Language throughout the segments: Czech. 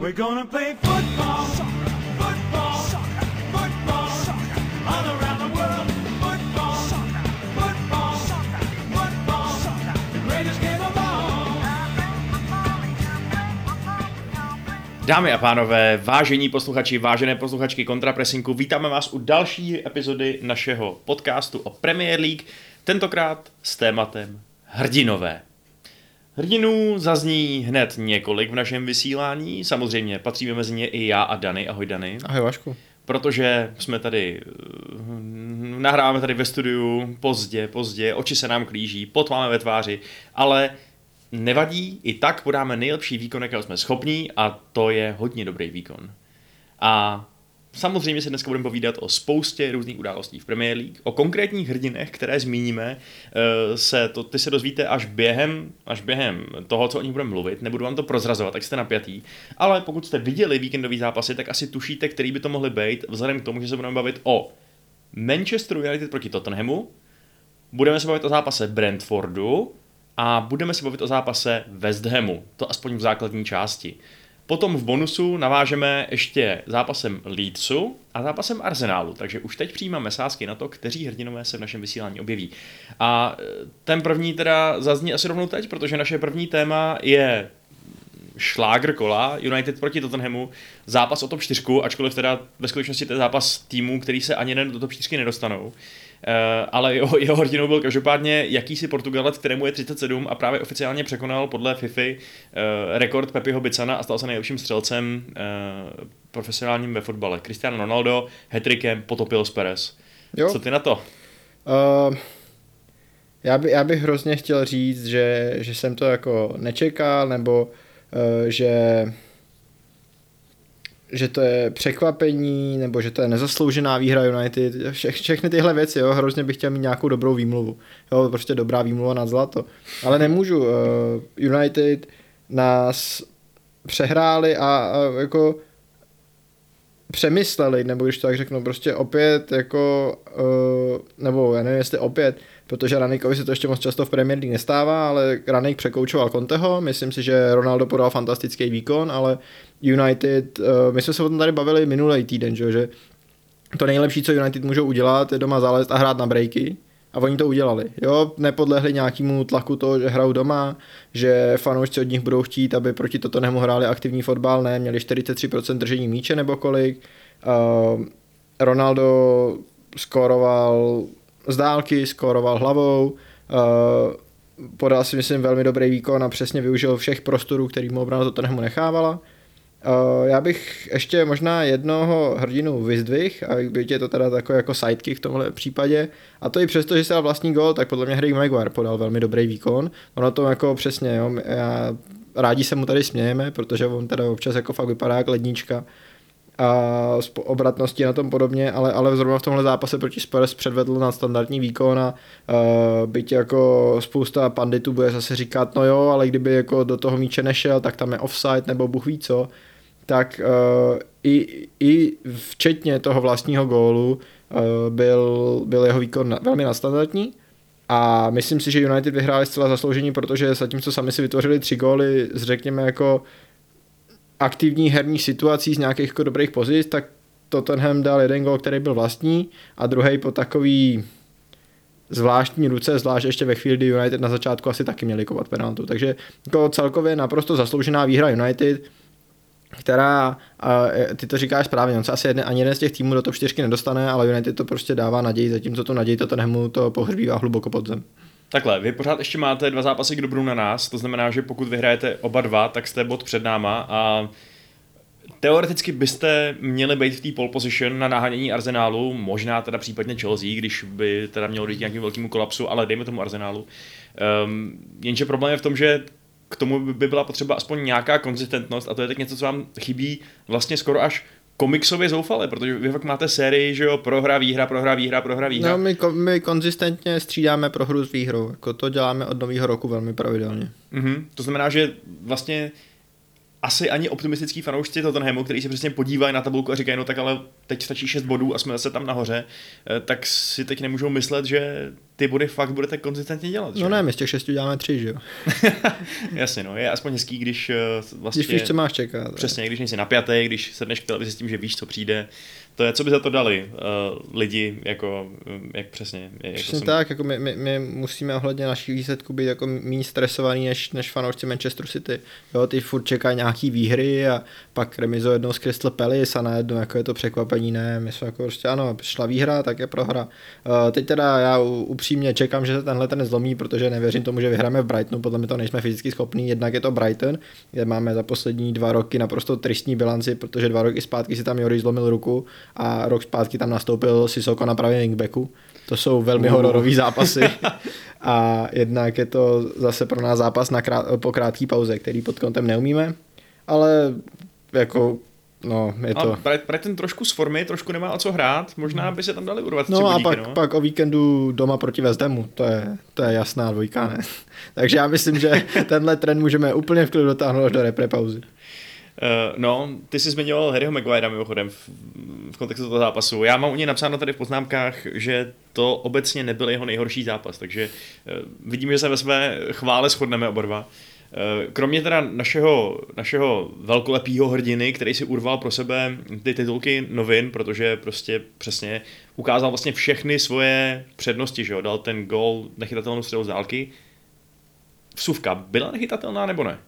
We're gonna play football. Dámy a pánové, vážení posluchači, vážené posluchačky Kontrapresinku, vítáme vás u další epizody našeho podcastu o Premier League, tentokrát s tématem hrdinové. Hrdinů zazní hned několik v našem vysílání, samozřejmě patříme mezi ně i já a Dany. Ahoj Dany. Ahoj Vašku. Protože jsme tady, eh, nahráváme tady ve studiu pozdě, pozdě, oči se nám klíží, pot máme ve tváři, ale nevadí, i tak podáme nejlepší výkon, jakého jsme schopní a to je hodně dobrý výkon. A samozřejmě se dneska budeme povídat o spoustě různých událostí v Premier League, o konkrétních hrdinech, které zmíníme, eh, se to, ty se dozvíte až během, až během toho, co o nich budeme mluvit, nebudu vám to prozrazovat, tak jste napjatý, ale pokud jste viděli víkendový zápasy, tak asi tušíte, který by to mohly být, vzhledem k tomu, že se budeme bavit o Manchester United proti Tottenhamu, budeme se bavit o zápase Brentfordu a budeme se bavit o zápase West Hamu, to aspoň v základní části. Potom v bonusu navážeme ještě zápasem Leedsu a zápasem Arsenálu, takže už teď přijímáme sázky na to, kteří hrdinové se v našem vysílání objeví. A e, ten první teda zazní asi rovnou teď, protože naše první téma je šlágr kola, United proti Tottenhamu, zápas o top 4, ačkoliv teda ve skutečnosti to je zápas týmů, který se ani do top 4 nedostanou. Uh, ale jeho, jeho hrdinou byl každopádně jakýsi Portugalec, kterému je 37 a právě oficiálně překonal podle FIFA uh, rekord Pepiho Bicana a stal se nejlepším střelcem uh, profesionálním ve fotbale. Cristiano Ronaldo hetrikem potopil z Perez. Jo. Co ty na to? Uh, já, by, já bych hrozně chtěl říct, že, že jsem to jako nečekal, nebo uh, že že to je překvapení, nebo že to je nezasloužená výhra United, vše, všechny tyhle věci, jo, hrozně bych chtěl mít nějakou dobrou výmluvu, jo, prostě dobrá výmluva na zlato, ale nemůžu, uh, United nás přehráli a, a jako přemysleli, nebo když to tak řeknu, prostě opět jako, uh, nebo já nevím, jestli opět, protože Ranikovi se to ještě moc často v Premier League nestává, ale Ranik překoučoval Conteho, myslím si, že Ronaldo podal fantastický výkon, ale United, uh, my jsme se o tom tady bavili minulý týden, že, to nejlepší, co United můžou udělat, je doma zalézt a hrát na breaky. A oni to udělali. Jo, nepodlehli nějakému tlaku toho, že hrajou doma, že fanoušci od nich budou chtít, aby proti toto nemu hráli aktivní fotbal, ne, měli 43% držení míče nebo kolik. Uh, Ronaldo skoroval z dálky, skoroval hlavou, uh, podal si myslím velmi dobrý výkon a přesně využil všech prostorů, který mu obrana Tottenhamu nechávala. Uh, já bych ještě možná jednoho hrdinu vyzdvih, a byť je to teda takový jako sidekick v tomhle případě, a to i přesto, že se dal vlastní gol, tak podle mě Harry Maguire podal velmi dobrý výkon. Ono to jako přesně, jo, já, rádi se mu tady smějeme, protože on teda občas jako fakt vypadá jak lednička, a obratnosti na tom podobně, ale, ale zrovna v tomhle zápase proti Spurs předvedl na standardní výkon a uh, byť jako spousta panditů bude zase říkat, no jo, ale kdyby jako do toho míče nešel, tak tam je offside nebo bůh ví co, tak uh, i, i včetně toho vlastního gólu uh, byl, byl jeho výkon na, velmi nastandardní a myslím si, že United vyhráli zcela zasloužení, protože zatímco sami si vytvořili tři góly řekněme jako aktivní herní situací z nějakých jako dobrých pozic, tak Tottenham dal jeden gol, který byl vlastní a druhý po takový zvláštní ruce, zvlášť ještě ve chvíli, kdy United na začátku asi taky měli kovat penaltu. Takže jako celkově naprosto zasloužená výhra United, která, a ty to říkáš správně, on se asi jedne, ani jeden z těch týmů do top 4 nedostane, ale United to prostě dává naději, zatímco to naději Tottenhamu to pohřbívá hluboko pod zem. Takhle, vy pořád ještě máte dva zápasy k dobru na nás, to znamená, že pokud vyhrajete oba dva, tak jste bod před náma a teoreticky byste měli být v té pole position na nahánění Arsenálu, možná teda případně Chelsea, když by teda mělo dojít nějakým velkému kolapsu, ale dejme tomu Arsenálu. Um, jenže problém je v tom, že k tomu by byla potřeba aspoň nějaká konzistentnost a to je teď něco, co vám chybí vlastně skoro až komiksově zoufale, protože vy fakt máte sérii, že jo, prohra, výhra, prohra, výhra, prohra, výhra. No, my, my konzistentně střídáme prohru s výhrou, jako to děláme od nového roku velmi pravidelně. Mm-hmm. To znamená, že vlastně asi ani optimistický fanoušci Tottenhamu, který se přesně podívají na tabulku a říkají, no tak ale teď stačí 6 bodů a jsme zase tam nahoře, eh, tak si teď nemůžou myslet, že ty body fakt budete konzistentně dělat. že? No ne, my z těch šesti uděláme tři, že jo? Jasně, no, je aspoň hezký, když vlastně... Když víš, co máš čekat. Přesně, když nejsi napjatý, když se dneš k televizi s tím, že víš, co přijde, to je, co by za to dali uh, lidi, jako, um, jak přesně. Jak Přesně to jsem- tak, jako my, my, my, musíme ohledně našich výsledků být jako méně stresovaný než, než fanoušci Manchester City. Jo, ty furt čekají nějaký výhry a pak remizo jednou z Crystal Palace a najednou jako je to překvapení, ne, my jsme jako prostě ano, šla výhra, tak je prohra. Uh, teď teda já upřímně čekám, že se tenhle ten zlomí, protože nevěřím tomu, že vyhráme v Brightonu, podle mě to nejsme fyzicky schopní, jednak je to Brighton, kde máme za poslední dva roky naprosto tristní bilanci, protože dva roky zpátky si tam Jory zlomil ruku a rok zpátky tam nastoupil Sissoko na pravém wingbacku. To jsou velmi Uh. hororový zápasy. A jednak je to zase pro nás zápas na krát, po krátké pauze, který pod kontem neumíme, ale jako no, je to... A Bright- Brighton trošku z formy, trošku nemá o co hrát, možná by se tam dali urvat tři No a pak, no. pak o víkendu doma proti Hamu, to je, to je jasná dvojka, ne? Takže já myslím, že tenhle trend můžeme úplně v klidu dotáhnout až do repre pauzy. Uh, no, ty jsi zmiňoval Harryho Maguirea mimochodem v, v kontextu toho zápasu. Já mám u něj napsáno tady v poznámkách, že to obecně nebyl jeho nejhorší zápas, takže uh, vidím, že se ve své chvále shodneme oba dva. Uh, Kromě teda našeho, našeho velkolepého hrdiny, který si urval pro sebe ty titulky novin, protože prostě přesně ukázal vlastně všechny svoje přednosti, že jo, dal ten gol nechytatelnou střelu z dálky. Vsuvka byla nechytatelná nebo ne?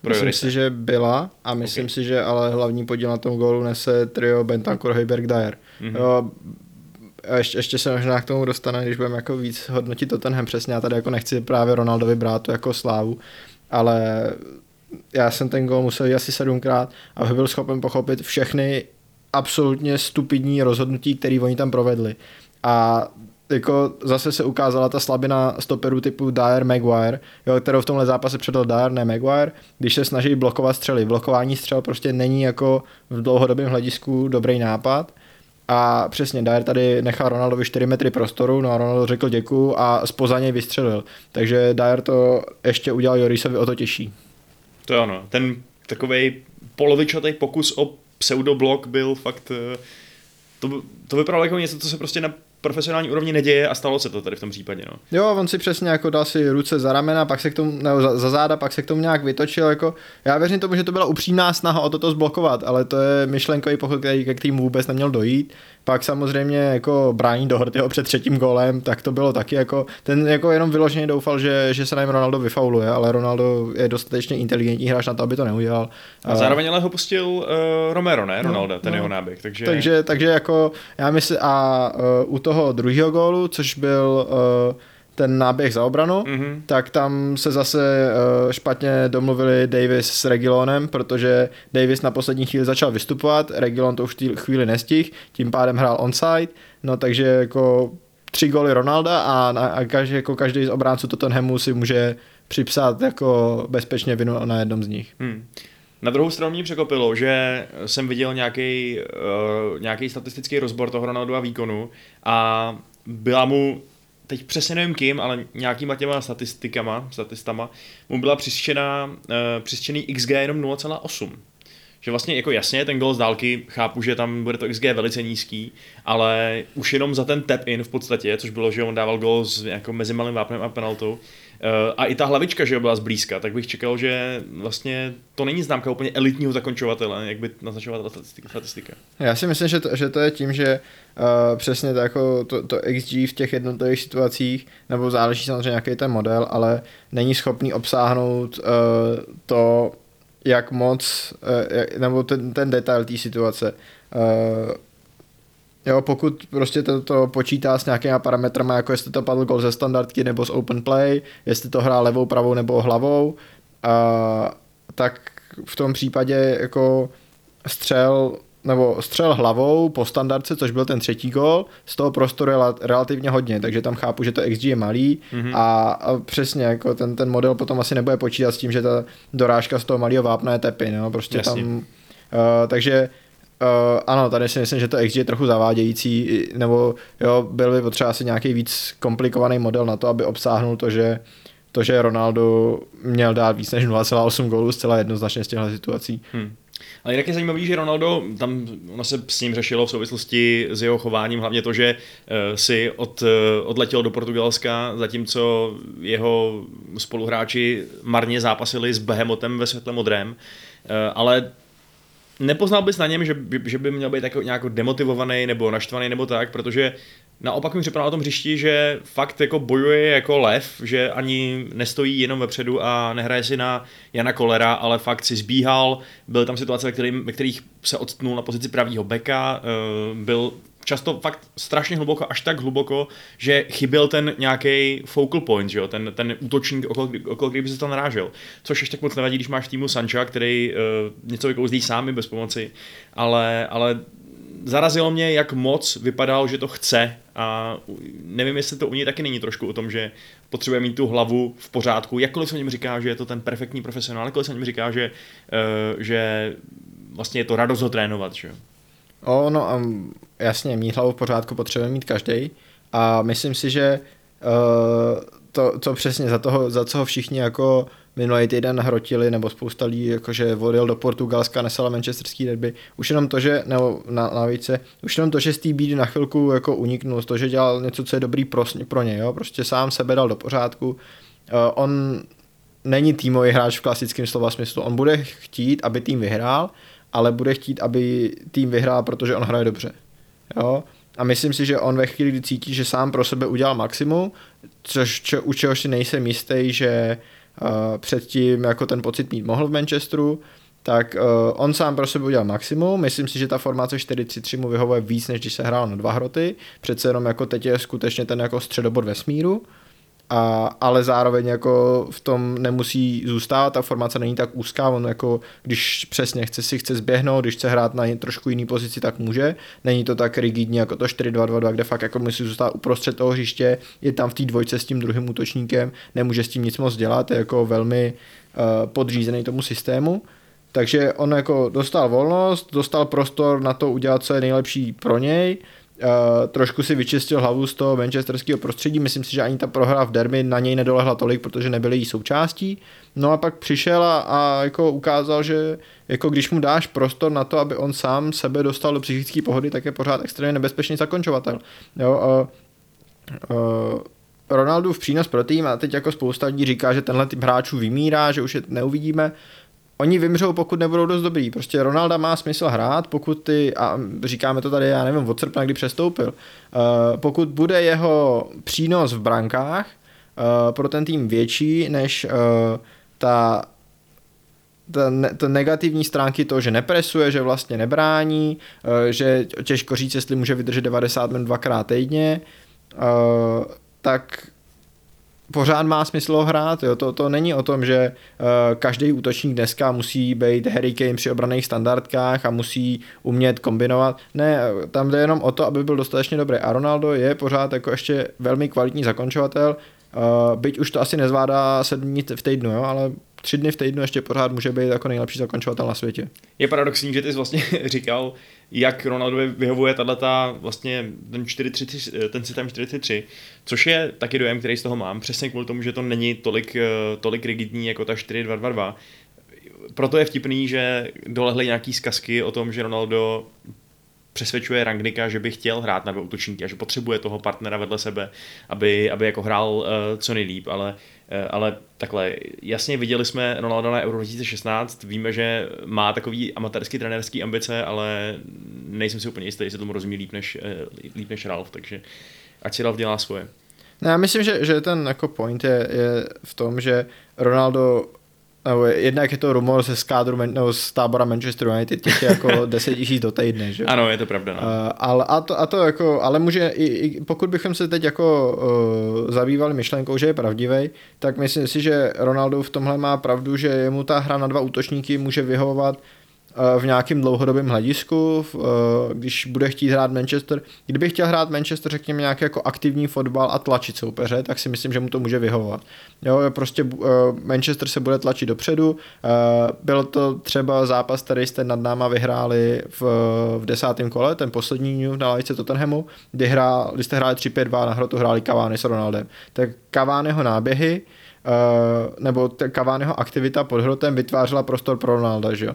Pro Myslím si, že byla a myslím Ok. si, že ale hlavní podíl na tom gólu nese trio Bentancur, Hejberg, Dyer. Mhm. Mm-hmm. Jo, a ještě, ještě se možná k tomu dostane, když budeme jako víc hodnotit Tottenham přesně. Já tady jako nechci právě Ronaldovi brát tu jako slávu, ale já jsem ten gól musel asi sedmkrát, abych byl schopen pochopit všechny absolutně stupidní rozhodnutí, které oni tam provedli. A jako zase se ukázala ta slabina stoperů typu Dyer Maguire, jo, kterou v tomhle zápase předal Dyer, ne Maguire, když se snaží blokovat střely. Blokování střel prostě není jako v dlouhodobém hledisku dobrý nápad. A přesně, Dyer tady nechal Ronaldovi 4 metry prostoru, no a Ronaldo řekl děkuju a spoza něj vystřelil. Takže Dyer to ještě udělal Jorisovi o to těžší. To je ono. Ten takový polovičatý pokus o pseudoblok byl fakt... eh, To, to vypadalo jako něco, co se prostě na profesionální úrovni neděje a stalo se to tady v tom případě. No. Jo, on si přesně jako dal si ruce za ramena, pak se k tomu, nebo za, za záda, pak se k tomu nějak vytočil, jako já věřím tomu, že to byla upřímná snaha o toto zblokovat, ale to je myšlenkový pochod, který, ke kterému vůbec neměl dojít. Pak samozřejmě jako brání do jeho před třetím golem, tak to bylo taky jako, ten jako jenom vyloženě doufal, že, že se něm Ronaldo vyfauluje, ale Ronaldo je dostatečně inteligentní hráč na to, aby to neudělal. A zároveň ale ho pustil uh, Romero, ne? Ronaldo, no, ten no. jeho náběh. Takže, Takže, takže jako já myslím, a uh, u toho druhého gólu, což byl uh, ten náběh za obranu, Mhm. tak tam se zase uh, špatně domluvili Davis s Regilonem, protože Davis na poslední chvíli začal vystupovat, Regilon to už v té chvíli nestihl, tím pádem hrál onside, no takže jako tři góly Ronalda a, na, a každý, jako každý z obránců Tottenhamu si může připsat jako bezpečně vinu na jednom z nich. Hmm. Na druhou stranu mě překopilo, že jsem viděl nějaký, uh, nějaký statistický rozbor toho Ronaldova výkonu a byla mu, teď přesně nevím kým, ale nějakýma těma statistikama, statistama, mu byla přištěná, uh, přištěný XG jenom 0,8. Že vlastně jako jasně, ten gol z dálky, chápu, že tam bude to XG velice nízký, ale už jenom za ten tap in v podstatě, což bylo, že on dával gol s jako mezi malým vápnem a penaltou, Eh, a i ta hlavička, že byla zblízka, tak bych čekal, že vlastně to není známka úplně elitního zakončovatele, jak by naznačovala ta statistika. Já si myslím, že to, že to je tím, že uh, přesně to, jako to, to XG v těch jednotlivých situacích, nebo záleží samozřejmě nějaký ten model, ale není schopný obsáhnout uh, to, jak moc, uh, jak, nebo ten, ten detail té situace. Uh, Jo, pokud prostě to, to počítá s nějakýma parametrama, jako jestli to padl gol ze standardky nebo z open play, jestli to hrál levou, pravou nebo hlavou, a, tak v tom případě jako střel nebo střel hlavou po standardce, což byl ten třetí gol, z toho prostoru je la- relativně hodně, takže tam chápu, že to XG je malý mm-hmm. a, a přesně jako ten, ten model potom asi nebude počítat s tím, že ta dorážka z toho malého vápna je tepy, no, prostě Jasně. tam, uh, takže Uh, ano, tady si myslím, že to XG je trochu zavádějící, nebo jo, byl by potřeba asi nějaký víc komplikovaný model na to, aby obsáhnul to, že to, že Ronaldo měl dát víc než 0,8 gólů zcela jednoznačně z těchto situací. Hmm. Ale jinak je zajímavý, že Ronaldo, tam ono se s ním řešilo v souvislosti s jeho chováním, hlavně to, že uh, si od, uh, odletěl do Portugalska, zatímco jeho spoluhráči marně zápasili s Behemotem ve světle modrém, uh, ale nepoznal bys na něm, že, že by měl být jako nějak demotivovaný nebo naštvaný nebo tak, protože naopak mi připadalo na tom hřišti, že fakt jako bojuje jako lev, že ani nestojí jenom vepředu a nehraje si na Jana Kolera, ale fakt si zbíhal, byly tam situace, ve, kterým, ve kterých se odstnul na pozici pravýho beka, eh, byl často fakt strašně hluboko, až tak hluboko, že chyběl ten nějaký focal point, že jo? Ten, ten útočník, okolo, okolo kdyby se to narážel. Což ještě tak moc nevadí, když máš týmu Sancha, který uh, něco vykouzlí sám bez pomoci, ale, ale zarazilo mě, jak moc vypadal, že to chce a nevím, jestli to u něj taky není trošku o tom, že potřebuje mít tu hlavu v pořádku, jakkoliv se o něm říká, že je to ten perfektní profesionál, jakkoliv se o něm říká, že, uh, že vlastně je to radost ho trénovat, že jo. O, no a jasně, mít hlavu v pořádku potřebuje mít každý a myslím si, že uh, to, to přesně za, toho, za co ho všichni jako minulý týden hrotili, nebo spousta lidí, jakože odjel do Portugalska, nesala manchesterský derby. Už jenom to, že, nebo na, na více, už jenom to, že z té na chvilku jako uniknul, to, že dělal něco, co je dobrý pro, pro ně, jo? prostě sám sebe dal do pořádku. Uh, on není týmový hráč v klasickém slova smyslu. On bude chtít, aby tým vyhrál, ale bude chtít, aby tým vyhrál, protože on hraje dobře. Jo? A myslím si, že on ve chvíli, kdy cítí, že sám pro sebe udělal maximum, což čo, u čehož si nejsem jistý, že uh, předtím jako ten pocit mít mohl v Manchesteru, tak uh, on sám pro sebe udělal maximum. Myslím si, že ta formace 4-3-3 mu vyhovuje víc, než když se hrál na dva hroty. Přece jenom jako teď je skutečně ten jako středobod vesmíru. A, ale zároveň jako v tom nemusí zůstávat, ta formace není tak úzká, on jako když přesně chce si chce zběhnout, když chce hrát na trošku jiný pozici, tak může. Není to tak rigidní jako to 4-2-2-2, kde fakt jako musí zůstat uprostřed toho hřiště, je tam v té dvojce s tím druhým útočníkem, nemůže s tím nic moc dělat, je jako velmi uh, podřízený tomu systému. Takže on jako dostal volnost, dostal prostor na to udělat, co je nejlepší pro něj, trošku si vyčistil hlavu z toho manchesterského prostředí, myslím si, že ani ta prohra v derby na něj nedolehla tolik, protože nebyly jí součástí. No a pak přišel a, a jako ukázal, že jako když mu dáš prostor na to, aby on sám sebe dostal do psychické pohody, tak je pořád extrémně nebezpečný zakončovatel. Jo, uh, uh, Ronaldu v přínos pro tým a teď jako spousta lidí říká, že tenhle typ hráčů vymírá, že už je neuvidíme oni vymřou, pokud nebudou dost dobrý. Prostě Ronalda má smysl hrát, pokud ty, a říkáme to tady, já nevím, od srpna, kdy přestoupil, uh, pokud bude jeho přínos v brankách uh, pro ten tým větší, než uh, ta ta, ne, ta negativní stránky to, že nepresuje, že vlastně nebrání, že těžko říct, jestli může vydržet 90 minut dvakrát týdně, tak pořád má smysl hrát. Jo? To, to není o tom, že uh, každý útočník dneska musí být Harry Kane při obraných standardkách a musí umět kombinovat. Ne, tam jde jenom o to, aby byl dostatečně dobrý. A Ronaldo je pořád jako ještě velmi kvalitní zakončovatel, uh, byť už to asi nezvládá sedm dní v týdnu, jo? ale tři dny v týdnu ještě pořád může být jako nejlepší zakončovatel na světě. Je paradoxní, že ty jsi vlastně říkal, jak Ronaldovi vyhovuje tato vlastně ten, 4-3, ten systém 4-3, což je taky dojem, který z toho mám, přesně kvůli tomu, že to není tolik, eh, tolik rigidní jako ta 4-2-2-2. Proto je vtipný, že dolehly nějaký zkazky o tom, že Ronaldo přesvědčuje Rangnika, že by chtěl hrát na dva útočníky a že potřebuje toho partnera vedle sebe, aby, aby jako hrál uh, co nejlíp, ale, uh, ale takhle, jasně viděli jsme Ronaldo na Euro 2016, víme, že má takový amatérský trenérský ambice, ale nejsem si úplně jistý, jestli tomu rozumí líp než, uh, líp než Ralf, takže ať si Ralf dělá svoje. No, já myslím, že, že ten jako point je, je v tom, že Ronaldo nebo jednak je to rumor ze skádru, nebo z tábora Manchester United, těch je jako 10 tisíc do týdne, že? Ano, je to pravda. No. Uh, ale, a, to, a to jako, ale může, i, i pokud bychom se teď jako uh, zabývali myšlenkou, že je pravdivý, tak myslím si, že Ronaldo v tomhle má pravdu, že jemu ta hra na dva útočníky může vyhovovat v nějakém dlouhodobém hledisku, když bude chtít hrát Manchester. Kdyby chtěl hrát Manchester, řekněme, nějaký jako aktivní fotbal a tlačit soupeře, tak si myslím, že mu to může vyhovovat. Jo, prostě Manchester se bude tlačit dopředu. Byl to třeba zápas, který jste nad náma vyhráli v, v desátém kole, ten poslední na lajce Tottenhamu, kdy, hrál, kdy jste hráli 3-5-2 na hrotu hráli Cavani s Ronaldem. Tak Cavaniho náběhy nebo Cavaniho aktivita pod hrotem vytvářela prostor pro Ronalda, že jo.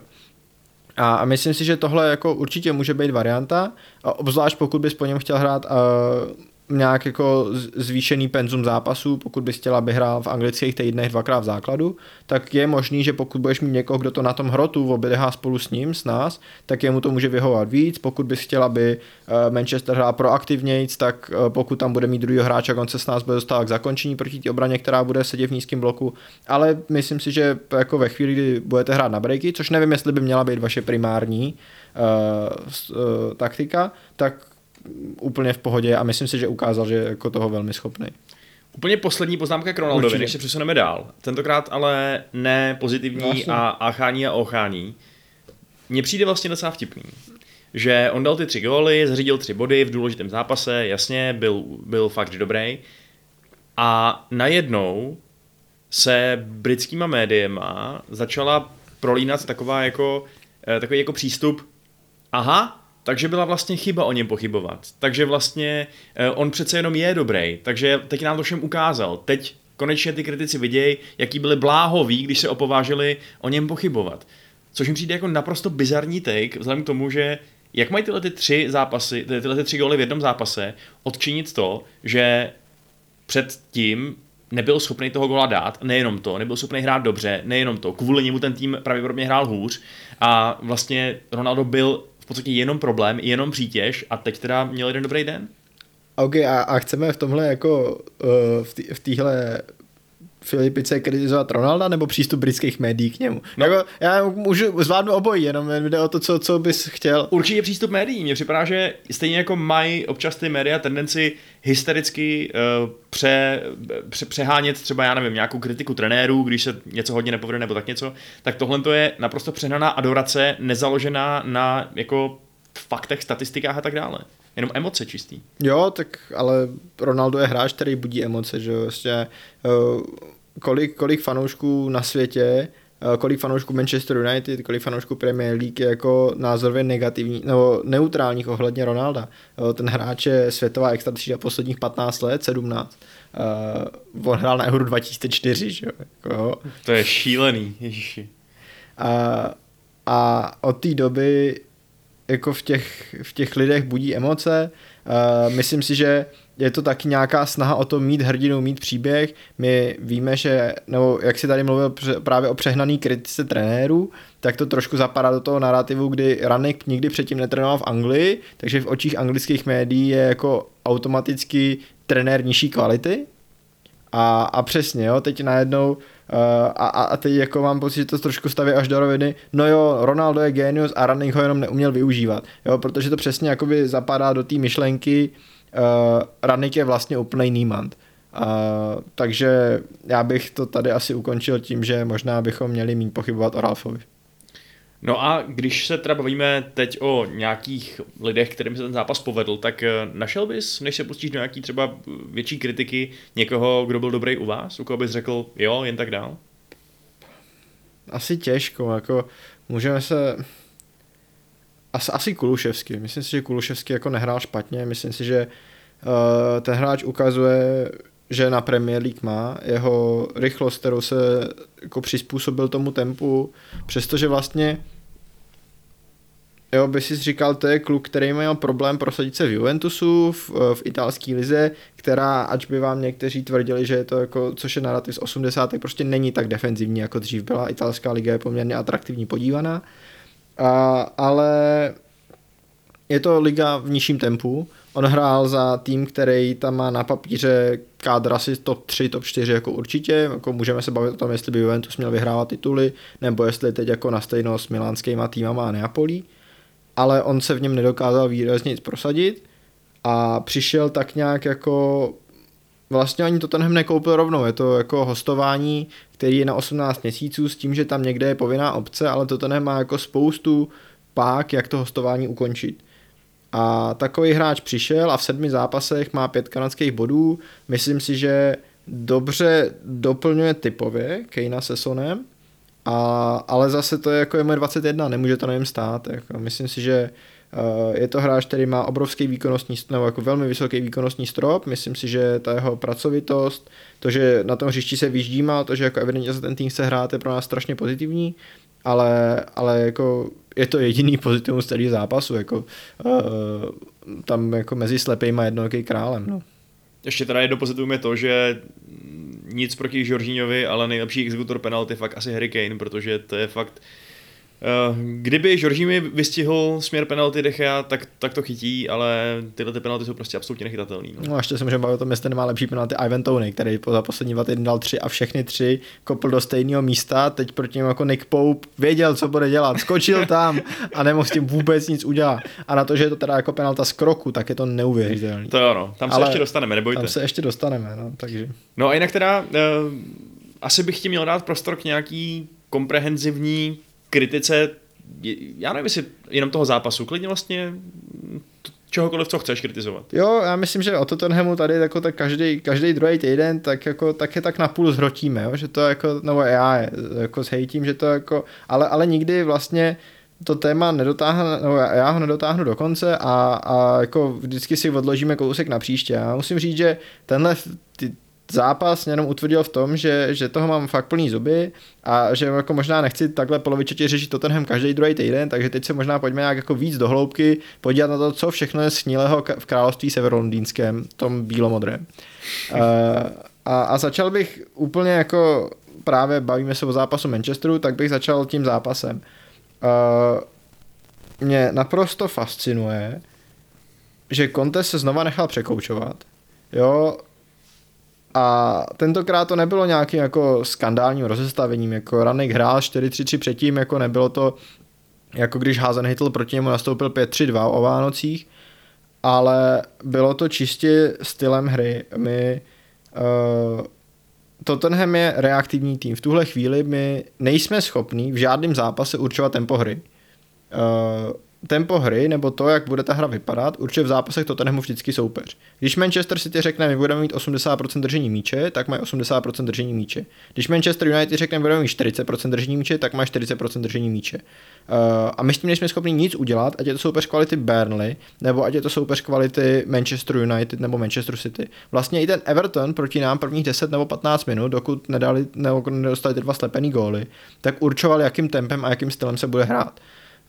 A, myslím si, že tohle jako určitě může být varianta, obzvlášť pokud bys po něm chtěl hrát nějak jako zvýšený penzum zápasů, pokud bys chtěl, aby hrál v anglických týdnech dvakrát v základu, tak je možný, že pokud budeš mít někoho, kdo to na tom hrotu oběhá spolu s ním, s nás, tak jemu to může vyhovovat víc. Pokud bys chtěl, aby eh, Manchester hrál proaktivnějc, tak eh, pokud tam bude mít druhý hráče, on se s nás bude dostávat k zakončení proti té obraně, která bude sedět v nízkém bloku. Ale myslím si, že jako ve chvíli, kdy budete hrát na breaky, což nevím, jestli by měla být vaše primární uh, uh, taktika, tak úplně v pohodě a myslím si, že ukázal, že je jako toho velmi schopný. Úplně poslední poznámka k Ronaldovi, než se přesuneme dál. Tentokrát ale ne pozitivní Jasně. a achání a ochání. Mně přijde vlastně docela vtipný, že on dal ty tři góly, zařídil tři body v důležitém zápase, jasně, byl, byl fakt dobrý. A najednou se britskýma médiema začala prolínat taková jako, eh, takový jako přístup, aha, takže byla vlastně chyba o něm pochybovat. Takže vlastně eh, on přece jenom je dobrý, takže teď nám to všem ukázal. Teď konečně ty kritici vidějí, jaký byli bláhoví, když se opovážili o něm pochybovat. Což mi přijde jako naprosto bizarní take, vzhledem k tomu, že jak mají tyhle ty tři zápasy, ty- tyhle ty tři góly v jednom zápase, odčinit to, že předtím nebyl schopný toho gola dát, nejenom to, nebyl schopný hrát dobře, nejenom to, kvůli němu ten tým pravděpodobně hrál hůř a vlastně Ronaldo byl podstatě jenom problém, jenom přítěž a teď teda měl jeden dobrý den. OK, a, a chceme v tomhle jako uh, v, téhle Filipice kritizovat Ronalda nebo přístup britských médií k němu? No. Jako, já můžu zvládnu obojí, jenom jde o to, co, co bys chtěl. Určitě přístup médií. Mně připadá, že stejně jako mají občas ty média tendenci hystericky uh, pře, pře, přehánět třeba, já nevím, nějakou kritiku trenérů, když se něco hodně nepovede nebo tak něco, tak tohle to je naprosto přehnaná adorace, nezaložená na jako faktech, statistikách a tak dále. Jenom emoce čistý. Jo, tak ale Ronaldo je hráč, který budí emoce, že jo, vlastně uh, kolik, kolik fanoušků na světě, uh, kolik fanoušků Manchester United, kolik fanoušků Premier League je jako názorově negativní, nebo neutrálních ohledně Ronalda. Ten hráč je světová extra třída posledních 15 let, 17. Uh, on hrál na Euro 2004, že jo, jako, jo. To je šílený, ježiši. A, a od té doby jako v těch, v těch lidech budí emoce. Uh, myslím si, že je to taky nějaká snaha o to mít hrdinu, mít příběh. My víme, že, nebo jak si tady mluvil právě o přehnaný kritice trenérů, tak to trošku zapadá do toho narrativu, kdy Ranek nikdy předtím netrénoval v Anglii, takže v očích anglických médií je jako automaticky trenér nižší kvality. A, a přesně, jo, teď najednou uh, a, a a teď jako mám pocit, že to trošku staví až do roviny, no jo, Ronaldo je genius a Running ho jenom neuměl využívat, jo, protože to přesně jakoby zapadá do té myšlenky, uh, Running je vlastně úplný nímant. Uh, takže já bych to tady asi ukončil tím, že možná bychom měli mít pochybovat o Ralfovi. No a když se teda bavíme teď o nějakých lidech, kterým se ten zápas povedl, tak eh, našel bys, než se pustíš do nějaký třeba větší kritiky, někoho, kdo byl dobrý u vás, u koho bys řekl, jo, jen tak dál? Asi těžko, jako můžeme se... Asi, asi Kuluševský. Myslím si, že Kuluševský jako nehrál špatně. Myslím si, že uh, ten hráč ukazuje, že na Premier League má jeho rychlost, kterou se jako přizpůsobil tomu tempu, přestože vlastně Jo, by si říkal, to je kluk, který měl problém prosadit se v Juventusu, v, v italské lize, která, ač by vám někteří tvrdili, že je to jako, což je narrativ z 80, tak prostě není tak defenzivní, jako dřív byla. Italská liga je poměrně atraktivní podívaná. A, ale je to liga v nižším tempu. On hrál za tým, který tam má na papíře kádr asi top 3, top 4 jako určitě. Jako můžeme se bavit o tom, jestli by Juventus měl vyhrávat tituly, nebo jestli teď jako na stejno s milánskýma týmama a Neapolí. Ale on se v něm nedokázal výrazně nic prosadit a přišel tak nějak jako vlastně ani to tenhle nekoupil rovnou, je to jako hostování, který je na 18 měsíců s tím, že tam někde je povinná obce, ale to ten má jako spoustu pák, jak to hostování ukončit. A takový hráč přišel a v sedmi zápasech má pět kanadských bodů. Myslím si, že dobře doplňuje typově Kejna se Sonem, a, ale zase to je jako je moje 21, nemůže to na něm stát. Jako. Myslím si, že je to hráč, který má obrovský výkonnostní, nebo jako velmi vysoký výkonnostní strop, myslím si, že ta jeho pracovitost, to, že na tom hřišti se vyždímá, to, že jako evidentně za ten tým se hrát, je pro nás strašně pozitivní, ale, ale jako je to jediný pozitivum z celého zápasu, jako uh, tam jako mezi slepejma jednoký králem, no. Ještě teda jedno pozitivum je to, že nic proti Žoržíňovi, ale nejlepší exekutor penalty fakt asi Harry Kane, protože to je fakt kdyby Žoržími vystihl směr penalty Dechea, tak, tak to chytí, ale tyhle ty penalty jsou prostě absolutně nechytatelné. No. no. a ještě se můžeme bavit o tom, jestli nemá lepší penalty Ivan Tony, který za poslední dva týdny dal tři a všechny tři kopl do stejného místa, teď proti němu jako Nick Pope věděl, co bude dělat, skočil tam a nemohl s tím vůbec nic udělat. A na to, že je to teda jako penalta z kroku, tak je to neuvěřitelné. To jo, no. tam se ale ještě dostaneme, nebojte. Tam se ještě dostaneme, no, takže. No a jinak teda, uh, asi bych ti měl dát prostor k nějaký komprehenzivní kritice, já nevím, jestli jenom toho zápasu, klidně vlastně čehokoliv, co chceš kritizovat. Jo, já myslím, že o Tottenhamu tady jako tak každý, každý druhý týden tak jako tak je tak na půl zhrotíme, jo? že to jako, nebo já jako zhejtím, že to jako, ale, ale nikdy vlastně to téma nedotáhne, nebo já ho nedotáhnu do konce a, a jako vždycky si odložíme kousek na příště. Já musím říct, že tenhle, ty, zápas mě jenom utvrdil v tom, že, že toho mám fakt plný zuby a že jako možná nechci takhle polovičetě řešit Tottenham každý druhý týden, takže teď se možná pojďme nějak jako víc do hloubky podívat na to, co všechno je snílého v království severolondýnském, tom bílomodrém. Uh, a, a začal bych úplně jako právě bavíme se o zápasu Manchesteru, tak bych začal tím zápasem. Uh, mě naprosto fascinuje, že Conte se znova nechal překoučovat. Jo, a tentokrát to nebylo nějakým jako skandálním rozestavením, jako Ranek hrál 4-3-3 předtím, jako nebylo to jako když Hazenhytl proti němu nastoupil 5-3-2 o Vánocích, ale bylo to čistě stylem hry. My uh, Tottenham je reaktivní tým. V tuhle chvíli my nejsme schopní v žádném zápase určovat tempo hry. Uh, tempo hry nebo to, jak bude ta hra vypadat, určitě v zápasech Tottenhamu vždycky soupeř. Když Manchester City řekne, my budeme mít 80% držení míče, tak mají 80% držení míče. Když Manchester United řekne, budeme mít 40% držení míče, tak mají 40% držení míče. Uh, a my s tím nejsme schopni nic udělat, ať je to soupeř kvality Burnley, nebo ať je to soupeř kvality Manchester United nebo Manchester City. Vlastně i ten Everton proti nám prvních 10 nebo 15 minut, dokud nedali, nebo nedostali ty dva slepený góly, tak určoval, jakým tempem a jakým stylem se bude hrát.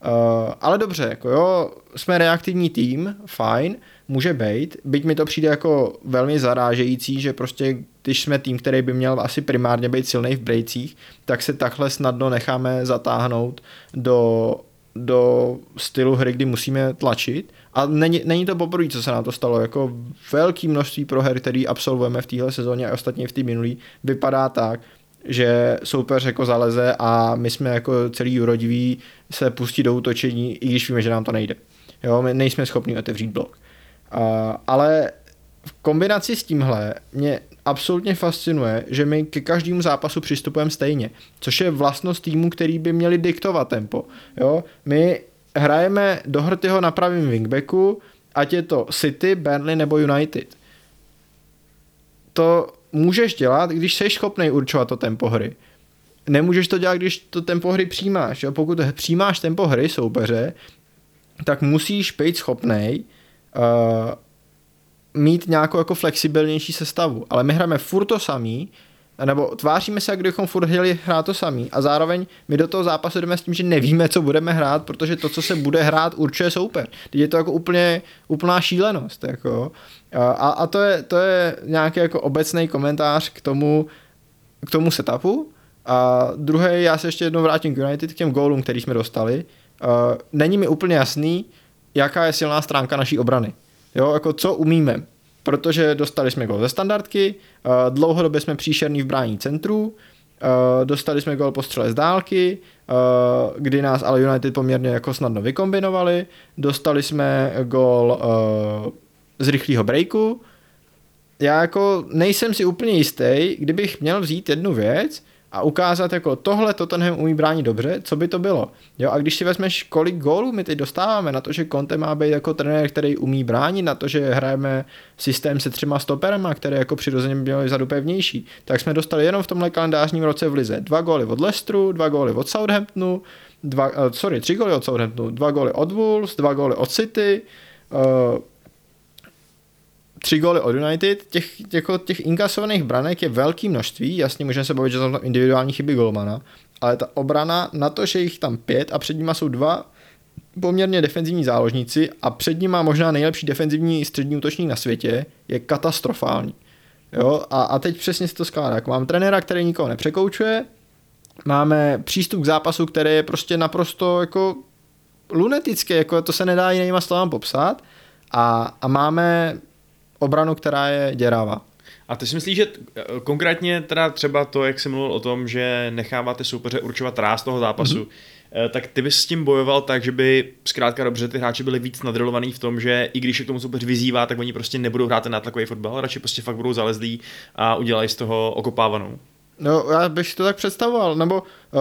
Uh, ale dobře, jako jo, jsme reaktivní tým, fajn, může být, byť mi to přijde jako velmi zarážející, že prostě když jsme tým, který by měl asi primárně být silný v brejcích, tak se takhle snadno necháme zatáhnout do, do stylu hry, kdy musíme tlačit. A není, není to poprvé, co se nám to stalo. Jako velké množství proher, který absolvujeme v téhle sezóně a ostatně v té minulý, vypadá tak, že soupeř jako zaleze a my jsme jako celý urodiví se pustí do útočení, i když víme, že nám to nejde. Jo, my nejsme schopni otevřít blok. Uh, ale v kombinaci s tímhle mě absolutně fascinuje, že my ke každému zápasu přistupujeme stejně, což je vlastnost týmu, který by měli diktovat tempo. Jo? My hrajeme do Hrtyho na pravém wingbacku, ať je to City, Burnley nebo United. To můžeš dělat, když jsi schopný určovat to tempo hry. Nemůžeš to dělat, když to tempo hry přijímáš. Jo? Pokud přijímáš tempo hry soupeře, tak musíš být schopný uh, mít nějakou jako flexibilnější sestavu. Ale my hrajeme furt to samý, nebo tváříme se, jak kdybychom furt chtěli hrát to samý a zároveň my do toho zápasu jdeme s tím, že nevíme, co budeme hrát, protože to, co se bude hrát, určuje soupeř. Teď je to jako úplně, úplná šílenost. Jako. A, a to, je, to je nějaký jako obecný komentář k tomu, k tomu setupu. A druhý, já se ještě jednou vrátím k United, k těm gólům, který jsme dostali. Uh, není mi úplně jasný, jaká je silná stránka naší obrany. Jo, jako co umíme protože dostali jsme gol ze standardky, eh, dlouhodobě jsme příšerní v brání centru, eh, dostali jsme gol po střele z dálky, eh, kdy nás ale United poměrně jako snadno vykombinovali, dostali jsme gol z rychlého breaku, já jako nejsem si úplně jistý, kdybych měl vzít jednu věc a ukázat jako tohle Tottenham umí bránit dobře, co by to bylo. Jo, a když si vezmeš, kolik gólů my teď dostáváme na to, že Conte má být jako trenér, který umí bránit, na to, že hrajeme systém se třema stoperama, které jako přirozeně měly vzadu pevnější, tak jsme dostali jenom v tomhle kalendářním roce v Lize dva góly od Leicesteru, dva góly od Southamptonu, dva, uh, sorry, tři góly od Southamptonu, dva góly od Wolves, dva góly od City, uh, tři góly od United, těch, jako těch inkasovaných branek je velké množství, jasně můžeme se bavit, že jsou tam individuální chyby golmana, ale ta obrana na to, že jich tam pět a před nimi jsou dva poměrně defenzivní záložníci a před nimi možná nejlepší defenzivní střední útočník na světě, je katastrofální. Jo, a, a teď přesně si to skládá. Mám trenéra, který nikoho nepřekoučuje, máme přístup k zápasu, který je prostě naprosto jako lunetický, jako to se nedá jinýma slovama popsat a, a máme obranu, která je děravá. A ty si myslíš, že eh, konkrétně teda třeba to, jak jsi mluvil o tom, že necháváte soupeře určovat ráz toho zápasu, mm-hmm. tak ty bys s tím bojoval tak, že by zkrátka dobře ty hráči byli víc nadrilovaný v tom, že i když je k tomu soupeř vyzývá, tak oni prostě nebudou hrát ten nátlakový fotbal, radši prostě fakt budou zalezlí a udělají z toho okopávanou. No, já bych si to tak představoval, nebo uh,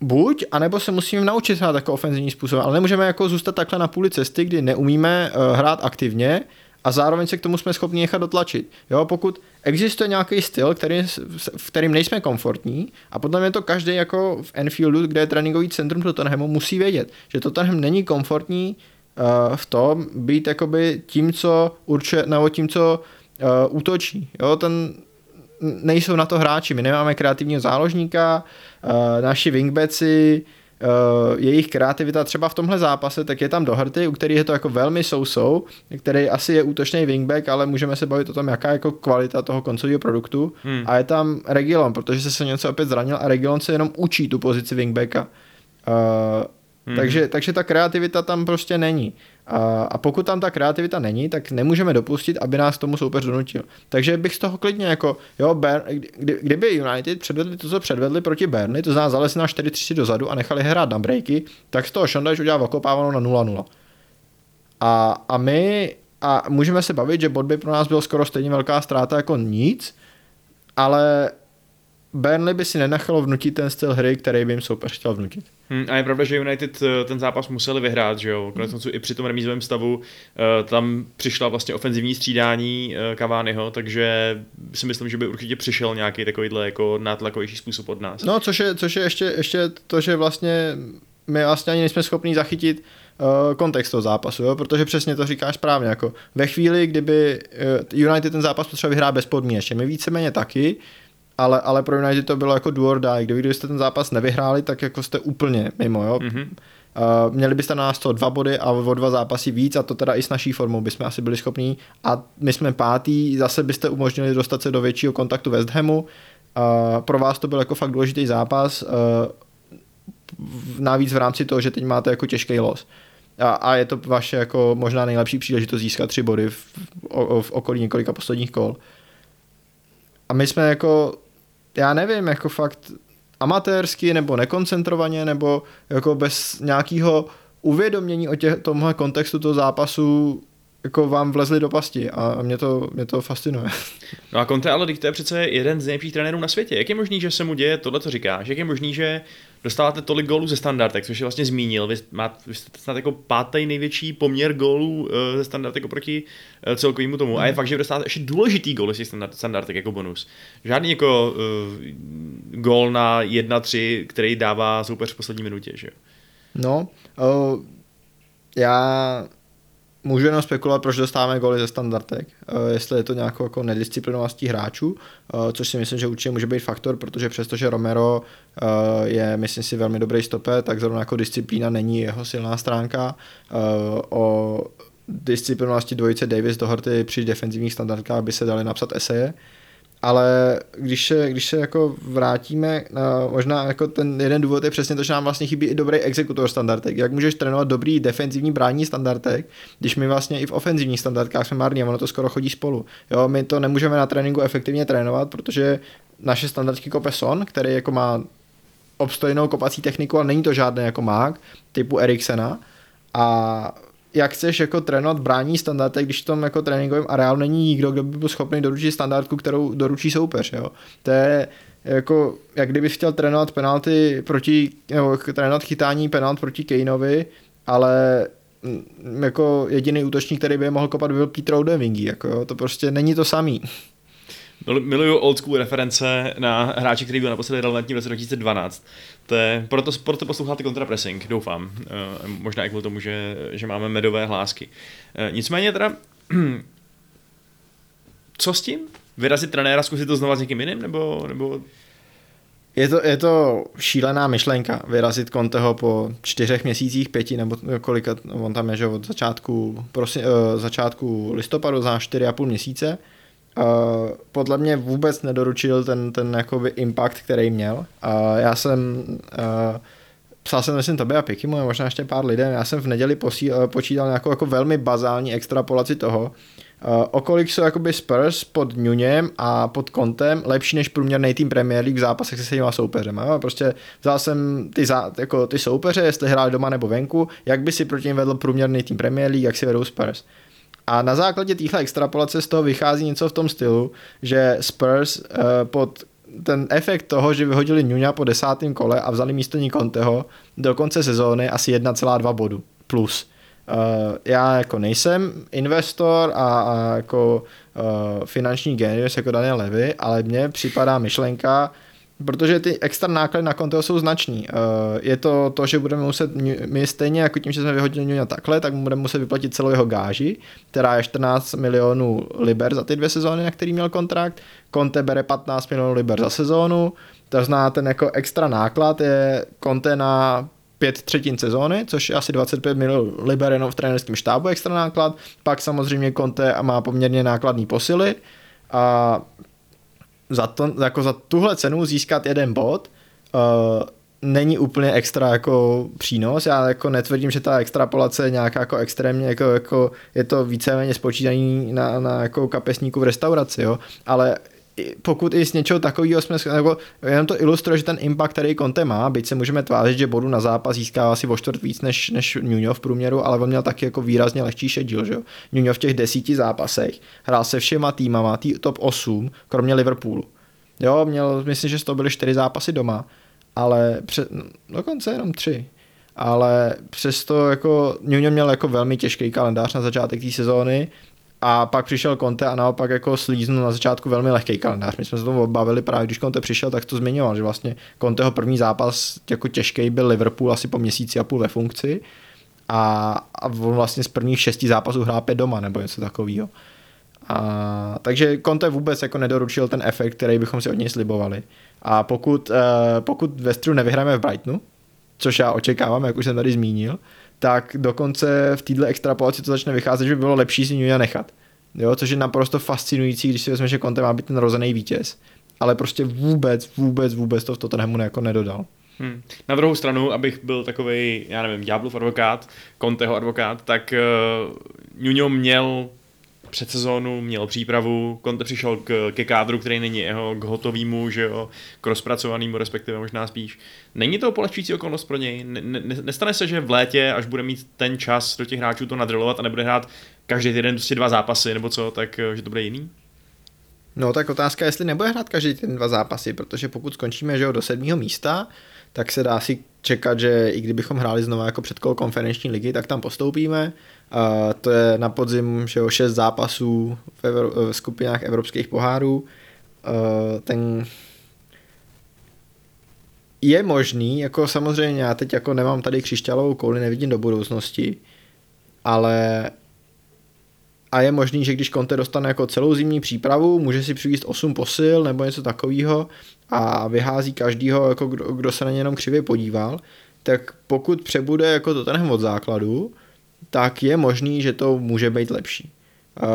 buď, anebo se musíme naučit hrát jako ofenzivní způsob, ale nemůžeme jako zůstat takhle na půli cesty, kdy neumíme uh, hrát aktivně a zároveň se k tomu jsme schopni nechat dotlačit. Jo, pokud existuje nějaký styl, který, v kterým nejsme komfortní a potom je to každý jako v Enfieldu, kde je tréninkový centrum Tottenhamu, musí vědět, že Tottenham není komfortní uh, v tom být jakoby tím, co určuje, nebo tím, co uh, útočí. Jo, ten nejsou na to hráči, my nemáme kreativního záložníka, uh, naši wingbacki, jejich kreativita třeba v tomhle zápase, tak je tam dohrty, u kterých je to jako velmi sousou, který asi je útočný wingback, ale můžeme se bavit o tom, jaká je jako kvalita toho koncového produktu. Hmm. A je tam Regilon, protože se se něco opět zranil a Regilon se jenom učí tu pozici wingbacka. Uh, Hmm. Takže, takže ta kreativita tam prostě není. A, pokud tam ta kreativita není, tak nemůžeme dopustit, aby nás tomu soupeř donutil. Takže bych z toho klidně jako, jo, Bern, kdy, kdyby United předvedli to, co předvedli proti Berny, to znamená zalesli na 4-3 dozadu a nechali hrát na breaky, tak z toho Šondajš udělal okopávanou na 0-0. A, a my, a můžeme se bavit, že bod by pro nás byl skoro stejně velká ztráta jako nic, ale Burnley by si nenechalo vnutit ten styl hry, který by jim soupeř chtěl vnutit. Hmm, a je pravda, že United eh, ten zápas museli vyhrát, že jo? Konec konců i při tom remízovém stavu uh, tam přišla vlastně ofenzivní střídání uh, Cavaniho, takže si myslím, že by určitě přišel nějaký takovýhle jako nátlakovější způsob od nás. No, což je, což je ještě, ještě to, že vlastně my vlastně ani nejsme schopni zachytit kontext toho zápasu, jo? protože přesně to říkáš správně, jako ve chvíli, kdyby United ten zápas potřeba vyhrát bezpodmínečně, my víceméně taky, ale, ale pro United to bylo jako do or die. Kdyby, kdybyste ten zápas nevyhráli, tak jako jste úplně mimo, jo. Mm-hmm. Uh, měli byste na nás to dva body a o dva zápasy víc a to teda i s naší formou bychom asi byli schopní a my jsme pátý, zase byste umožnili dostat se do většího kontaktu West Hamu. Uh, pro vás to byl jako fakt důležitý zápas, uh, navíc v rámci toho, že teď máte jako těžký los. A, a je to vaše jako možná nejlepší příležitost získat tři body v, v, v okolí několika posledních kol. A my jsme jako já nevím, jako fakt amatérsky nebo nekoncentrovaně nebo jako bez nějakého uvědomění o tě, tomhle kontextu toho zápasu jako vám vlezli do pasti a mě to, mě to fascinuje. No a Conte ale to je přece jeden z nejlepších trenérů na světě. Jak je možný, že se mu děje tohle, co říkáš? Jak je možný, že dostáváte tolik gólů ze standardek, což je vlastně zmínil. Vy, máte, vy jste snad jako pátý největší poměr gólů uh, ze standardek oproti uh, celkovému tomu. Mm. A je fakt, že dostáváte ještě důležitý gól z těch standard, standardek jako bonus. Žádný jako uh, gól na 1-3, který dává soupeř v poslední minutě, že jo? No, uh, já můžu jenom spekulovat, proč dostáváme góly ze standardek. Uh, jestli je to nějakou jako nedisciplinovaností hráčů, uh, což si myslím, že určitě může být faktor, protože přestože Romero uh, je, myslím si, velmi dobrý stoper, tak zrovna jako disciplína není jeho silná stránka. O disciplinovanosti dvojice Davis Doherty při defenzivních standardkách by se dali napsat eseje ale když se, když se jako vrátíme, na, možná jako ten jeden důvod je přesně to, že nám vlastně chybí i dobrý exekutor standardek. Jak můžeš trénovat dobrý defenzivní brání standardek, když my vlastně i v ofenzivních standardkách jsme marní a ono to skoro chodí spolu. Jo, my to nemůžeme na tréninku efektivně trénovat, protože naše standardky kope Son, který jako má obstojnou kopací techniku, ale není to žádný jako mák typu Eriksena a jak chceš jako trénovat brání standardy, když v tom jako tréninkovém areálu není nikdo, kdo by byl schopný doručit standardku, kterou doručí soupeř. Jo? To je jako, jak kdybys chtěl trénovat penalty proti, nebo trénovat chytání penalt proti Kaneovi, ale mm, jako jediný útočník, který by je mohl kopat, by byl Peter Odevingy, jako jo, to prostě není to samý. Mil- Miluju old school reference na hráče, který byl naposledy relevantní v roce 2012. To je, proto, proto posloucháte kontrapressing, doufám. E, možná i kvůli tomu, že, že máme medové hlásky. E, nicméně teda, co s tím? Vyrazit trenéra, zkusit to znova s někým jiným? Nebo, nebo Je to, je to šílená myšlenka vyrazit Conteho po čtyřech měsících, pěti nebo kolika, on tam je, že od začátku, prosi, uh, začátku listopadu za čtyři a půl měsíce. Uh, podle mě vůbec nedoručil ten, ten jakoby impact, který měl. Uh, já jsem uh, psal jsem myslím tobě a Pikimu a možná ještě pár lidem, já jsem v neděli posí, uh, počítal nějakou jako velmi bazální extrapolaci toho, Uh, o kolik jsou jakoby Spurs pod Nunem a pod Kontem lepší než průměrný tým Premier League v zápasech se svýma soupeřem. Jo? Prostě vzal jsem ty, zá, jako ty soupeře, jestli hráli doma nebo venku, jak by si proti ním vedl průměrný tým Premier League, jak si vedou Spurs. A na základě téhle extrapolace z toho vychází něco v tom stylu, že Spurs uh, pod ten efekt toho, že vyhodili Nuna po desátém kole a vzali místo ní do konce sezóny asi 1,2 bodu plus. Uh, já jako nejsem investor a, a jako uh, finanční genius jako Daniel Levy, ale mně připadá myšlenka, protože ty extra náklady na konto jsou značný. Uh, je to to, že budeme muset, my stejně jako tím, že jsme vyhodili Nuna takhle, tak budeme muset vyplatit celou jeho gáži, která je 14 milionů liber za ty dvě sezóny, na který měl kontrakt. Conte bere 15 milionů liber za sezónu, to zná ten jako extra náklad je Conte na pět třetin sezóny, což je asi 25 milionů liber jenom v trenerském štábu extra náklad. Pak samozřejmě Conte má poměrně nákladný posily a za, to, jako za tuhle cenu získat jeden bod uh, není úplně extra jako přínos. Já jako netvrdím, že ta extrapolace je nějaká jako extrémně, jako, jako je to víceméně spočítaný na, na jako kapesníku v restauraci, jo? ale pokud i z něčeho takového jsme, nebo jenom to ilustruje, že ten impact, který Conte má, byť se můžeme tvářit, že bodu na zápas získá asi o čtvrt víc než, než Nuno v průměru, ale on měl taky jako výrazně lehčí šedil, že jo. Nuno v těch desíti zápasech hrál se všema týmama, tý top 8, kromě Liverpoolu. Jo, měl, myslím, že to byly čtyři zápasy doma, ale před, no, dokonce jenom tři ale přesto jako Nuno měl jako velmi těžký kalendář na začátek té sezóny a pak přišel Conte a naopak jako slíznul na začátku velmi lehký kalendář. My jsme se tomu bavili právě, když Conte přišel, tak to zmiňoval, že vlastně Conteho první zápas jako těžký byl Liverpool asi po měsíci a půl ve funkci a, a on vlastně z prvních šesti zápasů hrál pět doma nebo něco takového. A, takže Conte vůbec jako nedoručil ten efekt, který bychom si od něj slibovali. A pokud, uh, pokud Westru nevyhráme v Brightonu, což já očekávám, jak už jsem tady zmínil, tak dokonce v této extrapolaci to začne vycházet, že by bylo lepší si Nuja nechat. Jo, což je naprosto fascinující, když si vezme, že Conte má být ten rozený vítěz. Ale prostě vůbec, vůbec, vůbec to v Tottenhamu jako nedodal. Hmm. Na druhou stranu, abych byl takový, já nevím, Ďáblův advokát, Conteho advokát, tak uh, Nuno měl před sezónu, měl přípravu, Conte přišel k, ke kádru, který není jeho, k hotovýmu, že jo, k rozpracovanému, respektive možná spíš. Není to polehčující okolnost pro něj? Ne, ne, nestane se, že v létě, až bude mít ten čas do těch hráčů to nadrilovat a nebude hrát každý týden prostě dva zápasy nebo co, tak eh, že to bude jiný? No tak otázka, jestli nebude hrát každý ten dva zápasy, protože pokud skončíme že jo, do sedmého místa, tak se dá si čekat, že i kdybychom hráli znovu jako předkol konferenční ligy, tak tam postoupíme. To je na podzim že jo, šest zápasů v, Evro- v skupinách evropských pohárů. Ten je možný, jako samozřejmě já teď jako nemám tady křišťálovou kouli, nevidím do budoucnosti, ale a je možný, že když Conte dostane jako celou zimní přípravu, může si přivést 8 posil nebo něco takového a vyhází každýho, jako kdo, kdo se na ně jenom křivě podíval, tak pokud přebude jako to tenhle od základu, tak je možný, že to může být lepší. Uh,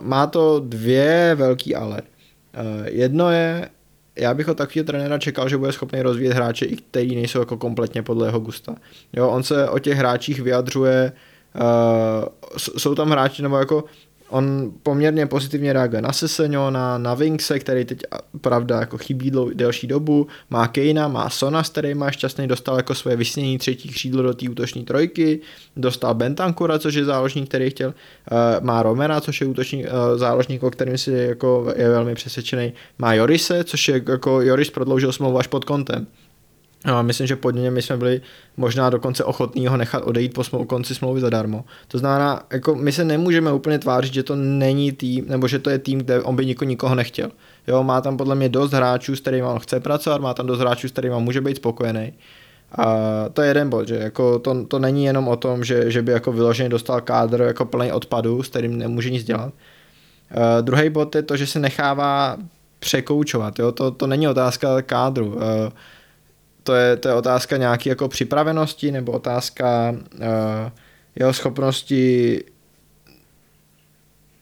má to dvě velký ale. Uh, jedno je, já bych od takového trenéra čekal, že bude schopný rozvíjet hráče, i který nejsou jako kompletně podle jeho gusta. Jo, on se o těch hráčích vyjadřuje, uh, jsou tam hráči, nebo jako On poměrně pozitivně reaguje na Seseniona, na Vinkse, který teď pravda jako chybí dlou, delší dobu, má Kejna, má Sona, s který má šťastný, dostal jako svoje vysnění třetí křídlo do té útoční trojky, dostal Bentancura, což je záložník, který chtěl, uh, má Romera, což je útočník, uh, záložník, o kterým si jako je velmi přesvědčený, má Jorise, což je jako Joris prodloužil smlouvu až pod kontem. No, a myslím, že pod něm jsme byli možná dokonce ochotní ho nechat odejít po smlou, konci smlouvy zadarmo. To znamená, jako my se nemůžeme úplně tvářit, že to není tým, nebo že to je tým, kde on by nikoho, nikoho nechtěl. Jo, má tam podle mě dost hráčů, s kterými on chce pracovat, má tam dost hráčů, s kterými může být spokojený. A to je jeden bod, že jako to, to není jenom o tom, že, že by jako vyloženě dostal kádr jako plný odpadu, s kterým nemůže nic dělat. Uh, druhý bod je to, že se nechává překoučovat. Jo? To, to není otázka kádru. Uh, to je, to je otázka nějaké jako připravenosti nebo otázka uh, jeho schopnosti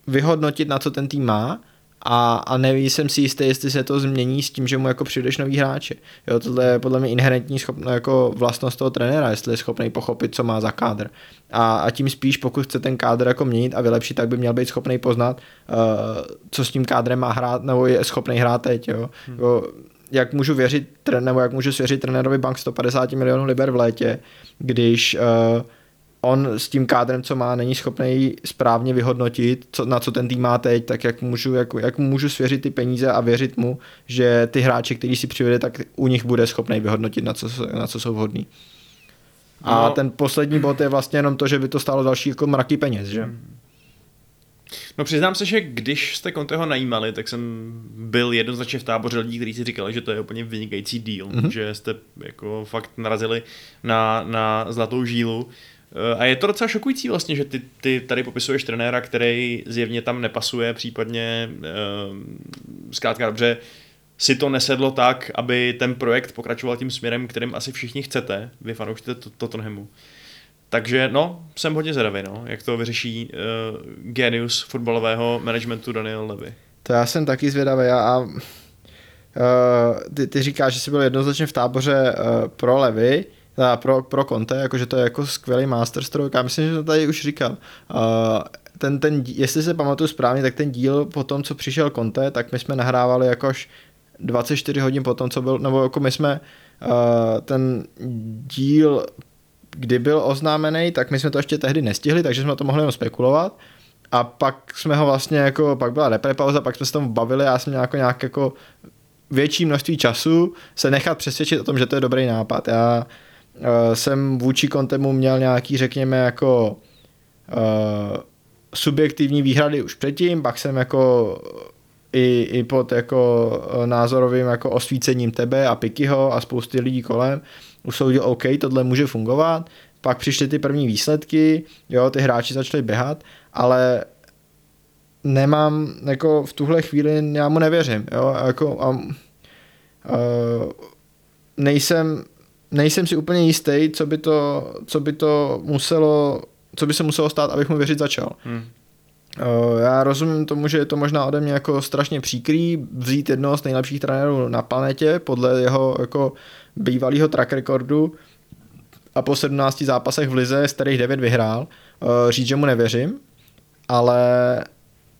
vyhodnotit, na co ten tým má a, a neví jsem si jistý, jestli se to změní s tím, že mu jako přijdeš nový hráči. Jo, tohle je podle mě inherentní schopno, jako vlastnost toho trenéra, jestli je schopný pochopit, co má za kádr. A, a tím spíš, pokud chce ten kádr jako měnit a vylepšit, tak by měl být schopný poznat, uh, co s tím kádrem má hrát, nebo je schopný hrát teď. Jo. Hmm. jo jak můžu věřit, nebo jak můžu svěřit trenérovi bank 150 milionů liber v létě, když uh, on s tím kádrem, co má, není schopný správně vyhodnotit, co, na co ten tým má teď, tak jak můžu, jak, jak můžu svěřit ty peníze a věřit mu, že ty hráči, který si přivede, tak u nich bude schopný vyhodnotit, na co, na co jsou vhodní. A no. ten poslední bod je vlastně jenom to, že by to stálo další jako mraky peněz, že? Hmm. No přiznám se, že když jste Conteho najímali, tak jsem byl jednoznačně v táboře lidí, kteří si říkali, že to je úplně vynikající deal, mm-hmm. že jste jako fakt narazili na, na zlatou žílu. Eh, a je to docela šokující vlastně, že ty, ty tady popisuješ trenéra, který zjevně tam nepasuje, případně uh, zkrátka dobře si to nesedlo tak, aby ten projekt pokračoval tím směrem, kterým asi všichni chcete, vy fanoušci Tottenhamu. Takže no, jsem hodně zvědavý, no, jak to vyřeší uh, genius fotbalového managementu Daniel Levy. To já jsem taky zvědavý a uh, ty, ty říkáš, že jsi byl jednoznačně v táboře uh, pro Levy, teda pro, pro Conte, jakože to je jako skvělý masterstroke, já myslím, že to tady už říkal. Uh, ten, ten, jestli se pamatuju správně, tak ten díl po tom, co přišel Conte, tak my jsme nahrávali jakož 24 hodin po tom, co byl, nebo jako my jsme uh, ten díl kdy byl oznámený, tak my jsme to ještě tehdy nestihli, takže jsme to mohli jenom spekulovat. A pak jsme ho vlastně jako, pak byla repre pauza, pak jsme se tomu bavili, já jsem měl jako nějak jako větší množství času se nechat přesvědčit o tom, že to je dobrý nápad. Já uh, jsem vůči Kontemu měl nějaký, řekněme, jako uh, subjektivní výhrady už předtím, pak jsem jako i, i pod jako názorovým jako osvícením tebe a Pikyho a spousty lidí kolem usoudil, OK, tohle může fungovat, pak přišly ty první výsledky, jo, ty hráči začali běhat, ale nemám, jako v tuhle chvíli, já mu nevěřím, jo, jako a, a, nejsem, nejsem si úplně jistý, co by to, co by to muselo, co by se muselo stát, abych mu věřit začal. Hmm. Já rozumím tomu, že je to možná ode mě jako strašně příkrý vzít jednoho z nejlepších trenérů na planetě podle jeho jako bývalého track recordu a po 17 zápasech v lize, z kterých 9 vyhrál, eh, říct, že mu nevěřím, ale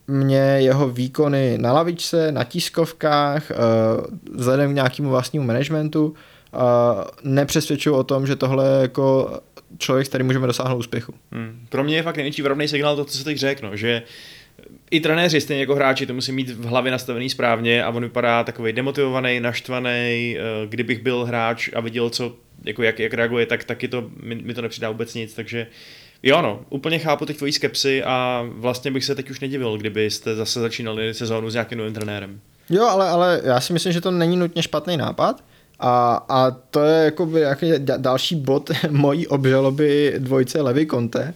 mě jeho výkony na lavičce, na tiskovkách, eh, vzhledem k nějakému vlastnímu managementu, eh, nepřesvědčují o tom, že tohle je jako člověk, s kterým můžeme dosáhnout úspěchu. Hmm. Pro mě je fakt největší varovný signál to, co se teď řekl, no, že i trenéři, stejně jako hráči, to musí mít v hlavě nastavený správně a on vypadá takový demotivovaný, naštvaný. Eh, kdybych byl hráč a viděl, co, jako jak, jak reaguje, tak taky to, mi, mi to nepřidá vůbec nic, takže Jo no, úplně chápu teď tvojí skepsy a vlastně bych se teď už nedivil, kdybyste zase začínali sezónu s nějakým novým trenérem. Jo, ale, ale já si myslím, že to není nutně špatný nápad a, a to je jaký další bod mojí obžaloby dvojce Levy Conte,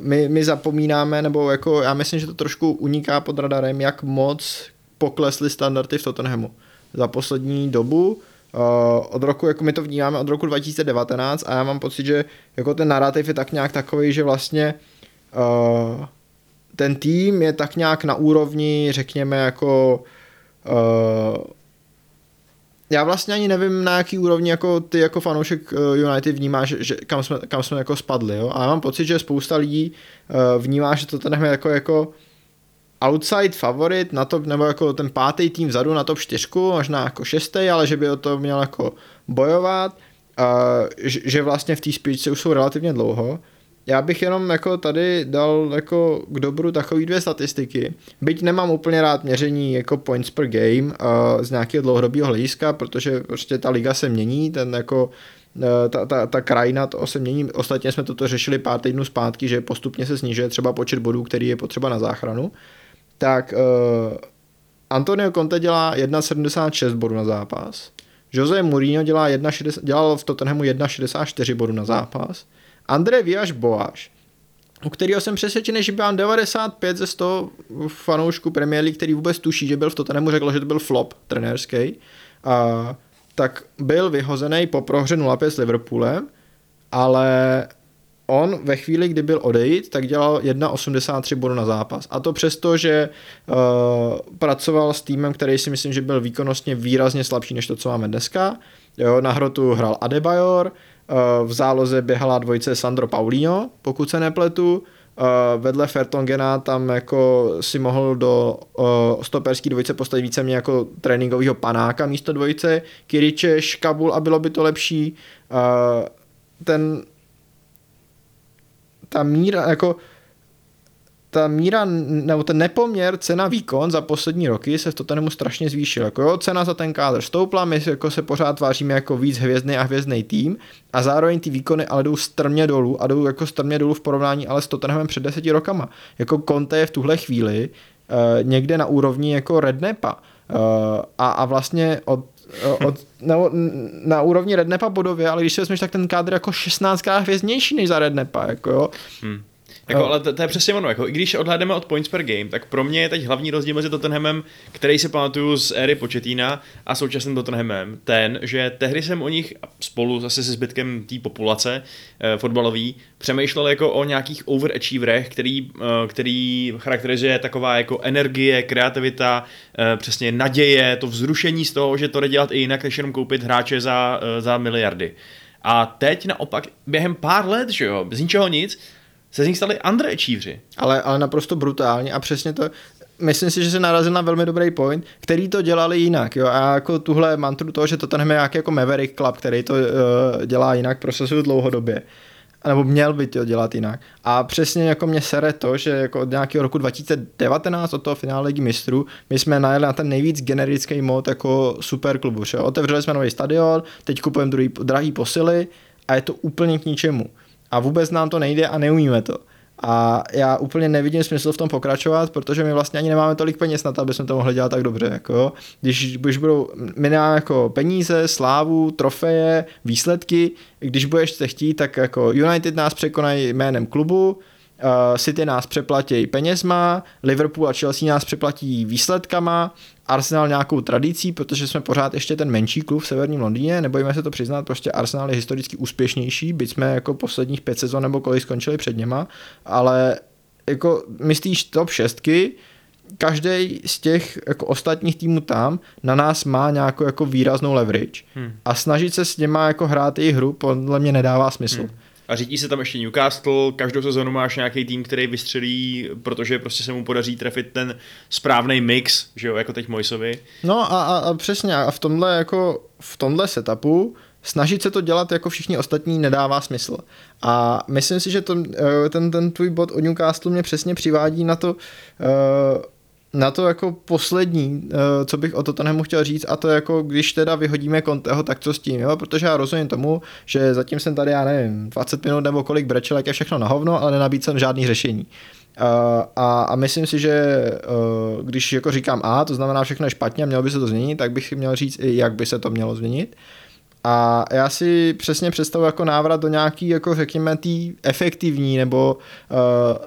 my, my zapomínáme, nebo jako já myslím, že to trošku uniká pod radarem, jak moc poklesly standardy v Tottenhamu za poslední dobu. Uh, od roku, jako my to vnímáme od roku 2019 a já mám pocit, že jako ten narrativ je tak nějak takový, že vlastně uh, ten tým je tak nějak na úrovni, řekněme, jako uh, já vlastně ani nevím, na jaký úrovni jako ty jako fanoušek eh, United vnímáš, že, kam, jsme, kam jsme jako spadli, jo? A mám pocit, že spousta lidí uh, vnímá, že to ten jako, jako outside favorit na to, nebo jako ten pátý tým vzadu na top 4, možná jako šestý, ale že by o to měl jako bojovat, uh, že, vlastně v té špičce už jsou relativně dlouho. Já bych jenom jako tady dal jako k dobru takový dvě statistiky. Byť nemám úplně rád měření jako points per game uh, z nějakého dlouhodobého hlediska, protože prostě ta liga se mění, ten jako ta, ta, ta krajina to se mění. Ostatně jsme toto řešili pár týdnů zpátky, že postupně se snižuje třeba počet bodů, který je potřeba na záchranu. Tak uh, Antonio Conte dělá 1,76 bodů na zápas. Jose Mourinho dělá 1, dělal v Tottenhamu 1,64 bodů na zápas. André Viaš Boáš, u kterého jsem přesvědčený, že byl 95 ze 100 fanoušků Premier League, který vůbec tuší, že byl v Tottenhamu, řekl, že to byl flop trenérský, a, tak byl vyhozený po prohře 0-5 s Liverpoolem, ale on ve chvíli, kdy byl odejít, tak dělal 1,83 bodů na zápas. A to přesto, že uh, pracoval s týmem, který si myslím, že byl výkonnostně výrazně slabší než to, co máme dneska. Jo, na hrotu hrál Adebayor, v záloze běhala dvojice Sandro Paulinho, pokud se nepletu, Uh, vedle Fertongena tam jako si mohl do uh, stoperský dvojice postavit více mě jako tréninkového panáka místo dvojice, Kiriče, Škabul a bylo by to lepší. Ten ta míra, jako ta míra, nebo ten nepoměr cena výkon za poslední roky se v Tottenhamu strašně zvýšil. Jako jo, cena za ten kádr stoupla, my jako se pořád tváříme jako víc hvězdný a hvězdný tým a zároveň ty výkony ale jdou strmě dolů a jdou jako strmě dolů v porovnání ale s Tottenhamem před deseti rokama. Jako Conte je v tuhle chvíli uh, někde na úrovni jako Rednepa. Uh, a, a vlastně od od, nebo na úrovni Rednepa bodově, ale když se vezmeš, tak ten kádr jako 16krát hvězdnější než za Rednepa, jako jo. Hmm. Jako, ale to, to, je přesně ono, jako, i když odhlédneme od points per game, tak pro mě je teď hlavní rozdíl mezi Tottenhamem, který si pamatuju z éry Početína a současným Tottenhamem, ten, že tehdy jsem o nich spolu zase se zbytkem té populace eh, fotbalový přemýšlel jako o nějakých overachieverech, který, eh, který charakterizuje taková jako energie, kreativita, eh, přesně naděje, to vzrušení z toho, že to jde dělat i jinak, než jenom koupit hráče za, eh, za miliardy. A teď naopak, během pár let, že jo, bez ničeho nic, se z nich stali underachievři. Ale, ale naprosto brutálně a přesně to, myslím si, že se narazil na velmi dobrý point, který to dělali jinak. Jo? A jako tuhle mantru toho, že to ten je nějaký jako Maverick Club, který to uh, dělá jinak, prosazuju dlouhodobě. Nebo měl by to dělat jinak. A přesně jako mě sere to, že jako od nějakého roku 2019, od toho finále ligy mistrů, my jsme najeli na ten nejvíc generický mod jako superklubu. Že? Otevřeli jsme nový stadion, teď kupujeme druhý, drahý posily a je to úplně k ničemu a vůbec nám to nejde a neumíme to. A já úplně nevidím smysl v tom pokračovat, protože my vlastně ani nemáme tolik peněz na to, aby jsme to mohli dělat tak dobře. Jako, když, když budou, my jako peníze, slávu, trofeje, výsledky, když budeš se chtít, tak jako United nás překonají jménem klubu, City nás přeplatí penězma, Liverpool a Chelsea nás přeplatí výsledkama, Arsenal nějakou tradicí, protože jsme pořád ještě ten menší klub v severním Londýně, nebojíme se to přiznat, prostě Arsenal je historicky úspěšnější, byť jsme jako posledních pět sezon nebo kolik skončili před něma, ale jako myslíš top šestky, každý z těch jako ostatních týmů tam na nás má nějakou jako výraznou leverage hmm. a snažit se s něma jako hrát jejich hru podle mě nedává smysl. Hmm a řídí se tam ještě Newcastle, každou sezonu máš nějaký tým, který vystřelí, protože prostě se mu podaří trefit ten správný mix, že jo, jako teď Mojsovi. No a, a, a přesně, a v tomhle jako v tomhle setupu snažit se to dělat jako všichni ostatní nedává smysl. A myslím si, že to, eh, ten, ten tvůj bod o Newcastle mě přesně přivádí na to, uh, na to jako poslední, eh, co bych o to nemu chtěl říct, a to jako když teda vyhodíme Conteho, tak co s tím, jo? protože já rozumím tomu, že zatím jsem tady, já nevím, 20 minut nebo kolik brečel, jak je všechno na hovno, ale nenabídl žádný řešení. Uh, a, a myslím si, že uh, když jako říkám A, to znamená všechno je špatně a mělo by se to změnit, tak bych měl říct i jak by se to mělo změnit. A já si přesně představuji jako návrat do nějaký, jako řekněme, tý efektivní nebo uh,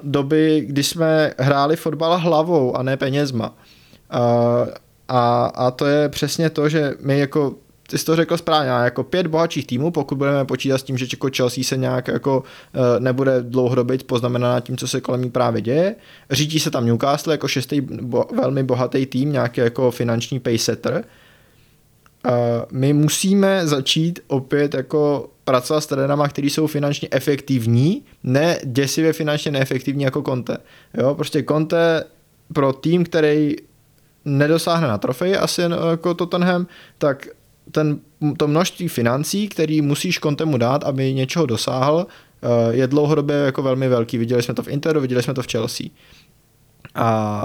doby, kdy jsme hráli fotbal hlavou a ne penězma. Uh, a, a to je přesně to, že my jako ty jsi to řekl správně, jako pět bohatších týmů, pokud budeme počítat s tím, že jako Chelsea se nějak jako uh, nebude dlouhodobě poznamená tím, co se kolem ní právě děje. Řídí se tam Newcastle jako šestý bo, velmi bohatý tým, nějaký jako finanční paysetter. My musíme začít opět jako pracovat s trenérama, kteří jsou finančně efektivní, ne děsivě finančně neefektivní jako Conte. Jo, prostě Conte pro tým, který nedosáhne na trofej asi jako Tottenham, tak ten, to množství financí, který musíš Contemu dát, aby něčeho dosáhl, eh, je dlouhodobě jako velmi velký. Viděli jsme to v Interu, viděli jsme to v Chelsea. A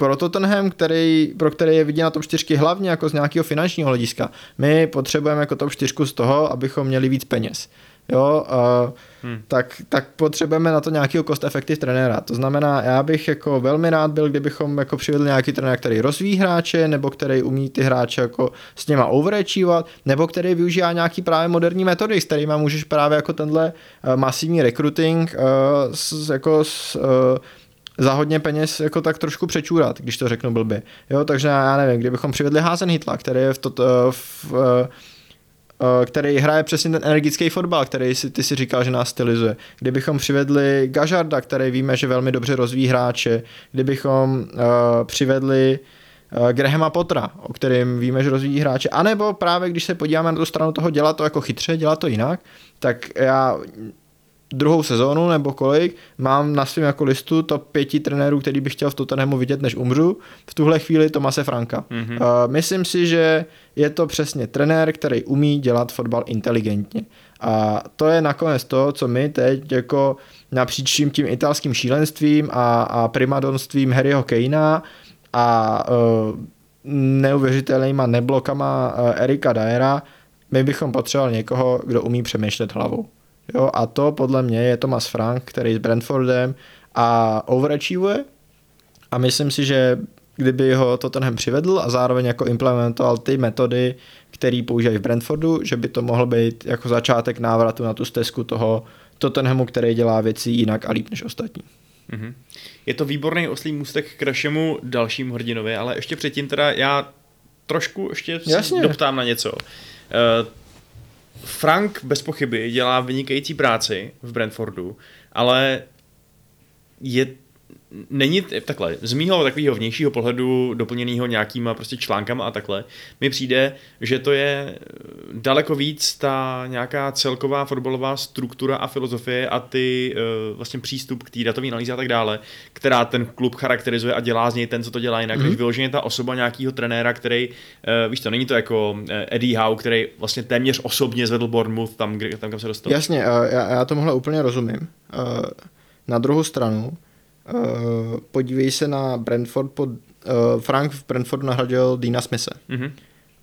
pro Tottenham, který, pro který je vidět na top 4 hlavně jako z nějakého finančního hlediska, my potřebujeme jako top 4 z toho, abychom měli víc peněz. Jo, uh, hmm. tak, tak potřebujeme na to nějakého cost effective trenéra. To znamená, já bych jako velmi rád byl, kdybychom jako přivedli nějaký trenér, který rozvíjí hráče, nebo který umí ty hráče jako s něma overachievat, nebo který využívá nějaký právě moderní metody, s kterými můžeš právě jako tenhle uh, masivní recruiting uh, s, jako s, uh, za hodně peněz jako tak trošku přečůrat, když to řeknu blbě. Jo, takže já nevím, kdybychom přivedli Házen Hitla, který je v, to, v, v který hraje přesně ten energický fotbal, který si, ty si říkal, že nás stylizuje. Kdybychom přivedli Gažarda, který víme, že velmi dobře rozvíjí hráče, kdybychom uh, přivedli uh, Grahama Potra, o kterém víme, že rozvíjí hráče, anebo právě když se podíváme na tu stranu toho, dělat to jako chytře, dělat to jinak, tak já druhou sezónu nebo kolik, mám na svém jako listu to pěti trenérů, který bych chtěl v Tottenhamu vidět, než umřu. V tuhle chvíli Tomase Franka. Mm-hmm. Uh, myslím si, že je to přesně trenér, který umí dělat fotbal inteligentně. A to je nakonec to, co my teď jako napříč tím, tím italským šílenstvím a, a primadonstvím Harryho Kejna a uh, neuvěřitelnýma neblokama uh, Erika Daera, my bychom potřebovali někoho, kdo umí přemýšlet hlavou. Jo, a to podle mě je Thomas Frank, který s Brentfordem a overachievuje a myslím si, že kdyby ho Tottenham přivedl a zároveň jako implementoval ty metody, které používají v Brentfordu, že by to mohl být jako začátek návratu na tu stezku toho Tottenhamu, který dělá věci jinak a líp než ostatní. Mm-hmm. Je to výborný oslý můstek k našemu dalšímu hrdinovi, ale ještě předtím teda já trošku ještě Jasně. doptám na něco. Frank bez pochyby dělá vynikající práci v Brentfordu, ale je není takhle, z mýho takového vnějšího pohledu doplněného nějakýma prostě článkama a takhle, mi přijde, že to je daleko víc ta nějaká celková fotbalová struktura a filozofie a ty uh, vlastně přístup k té datové analýze a tak dále, která ten klub charakterizuje a dělá z něj ten, co to dělá jinak, mm-hmm. než vyloženě ta osoba nějakého trenéra, který, uh, víš to, není to jako Eddie Howe, který vlastně téměř osobně zvedl Bournemouth tam, kde, tam kam se dostal. Jasně, já, já tomuhle úplně rozumím. Na druhou stranu, Uh, podívej se na Brentford pod... Uh, Frank v Brentfordu nahradil Dina Smise. Mm-hmm.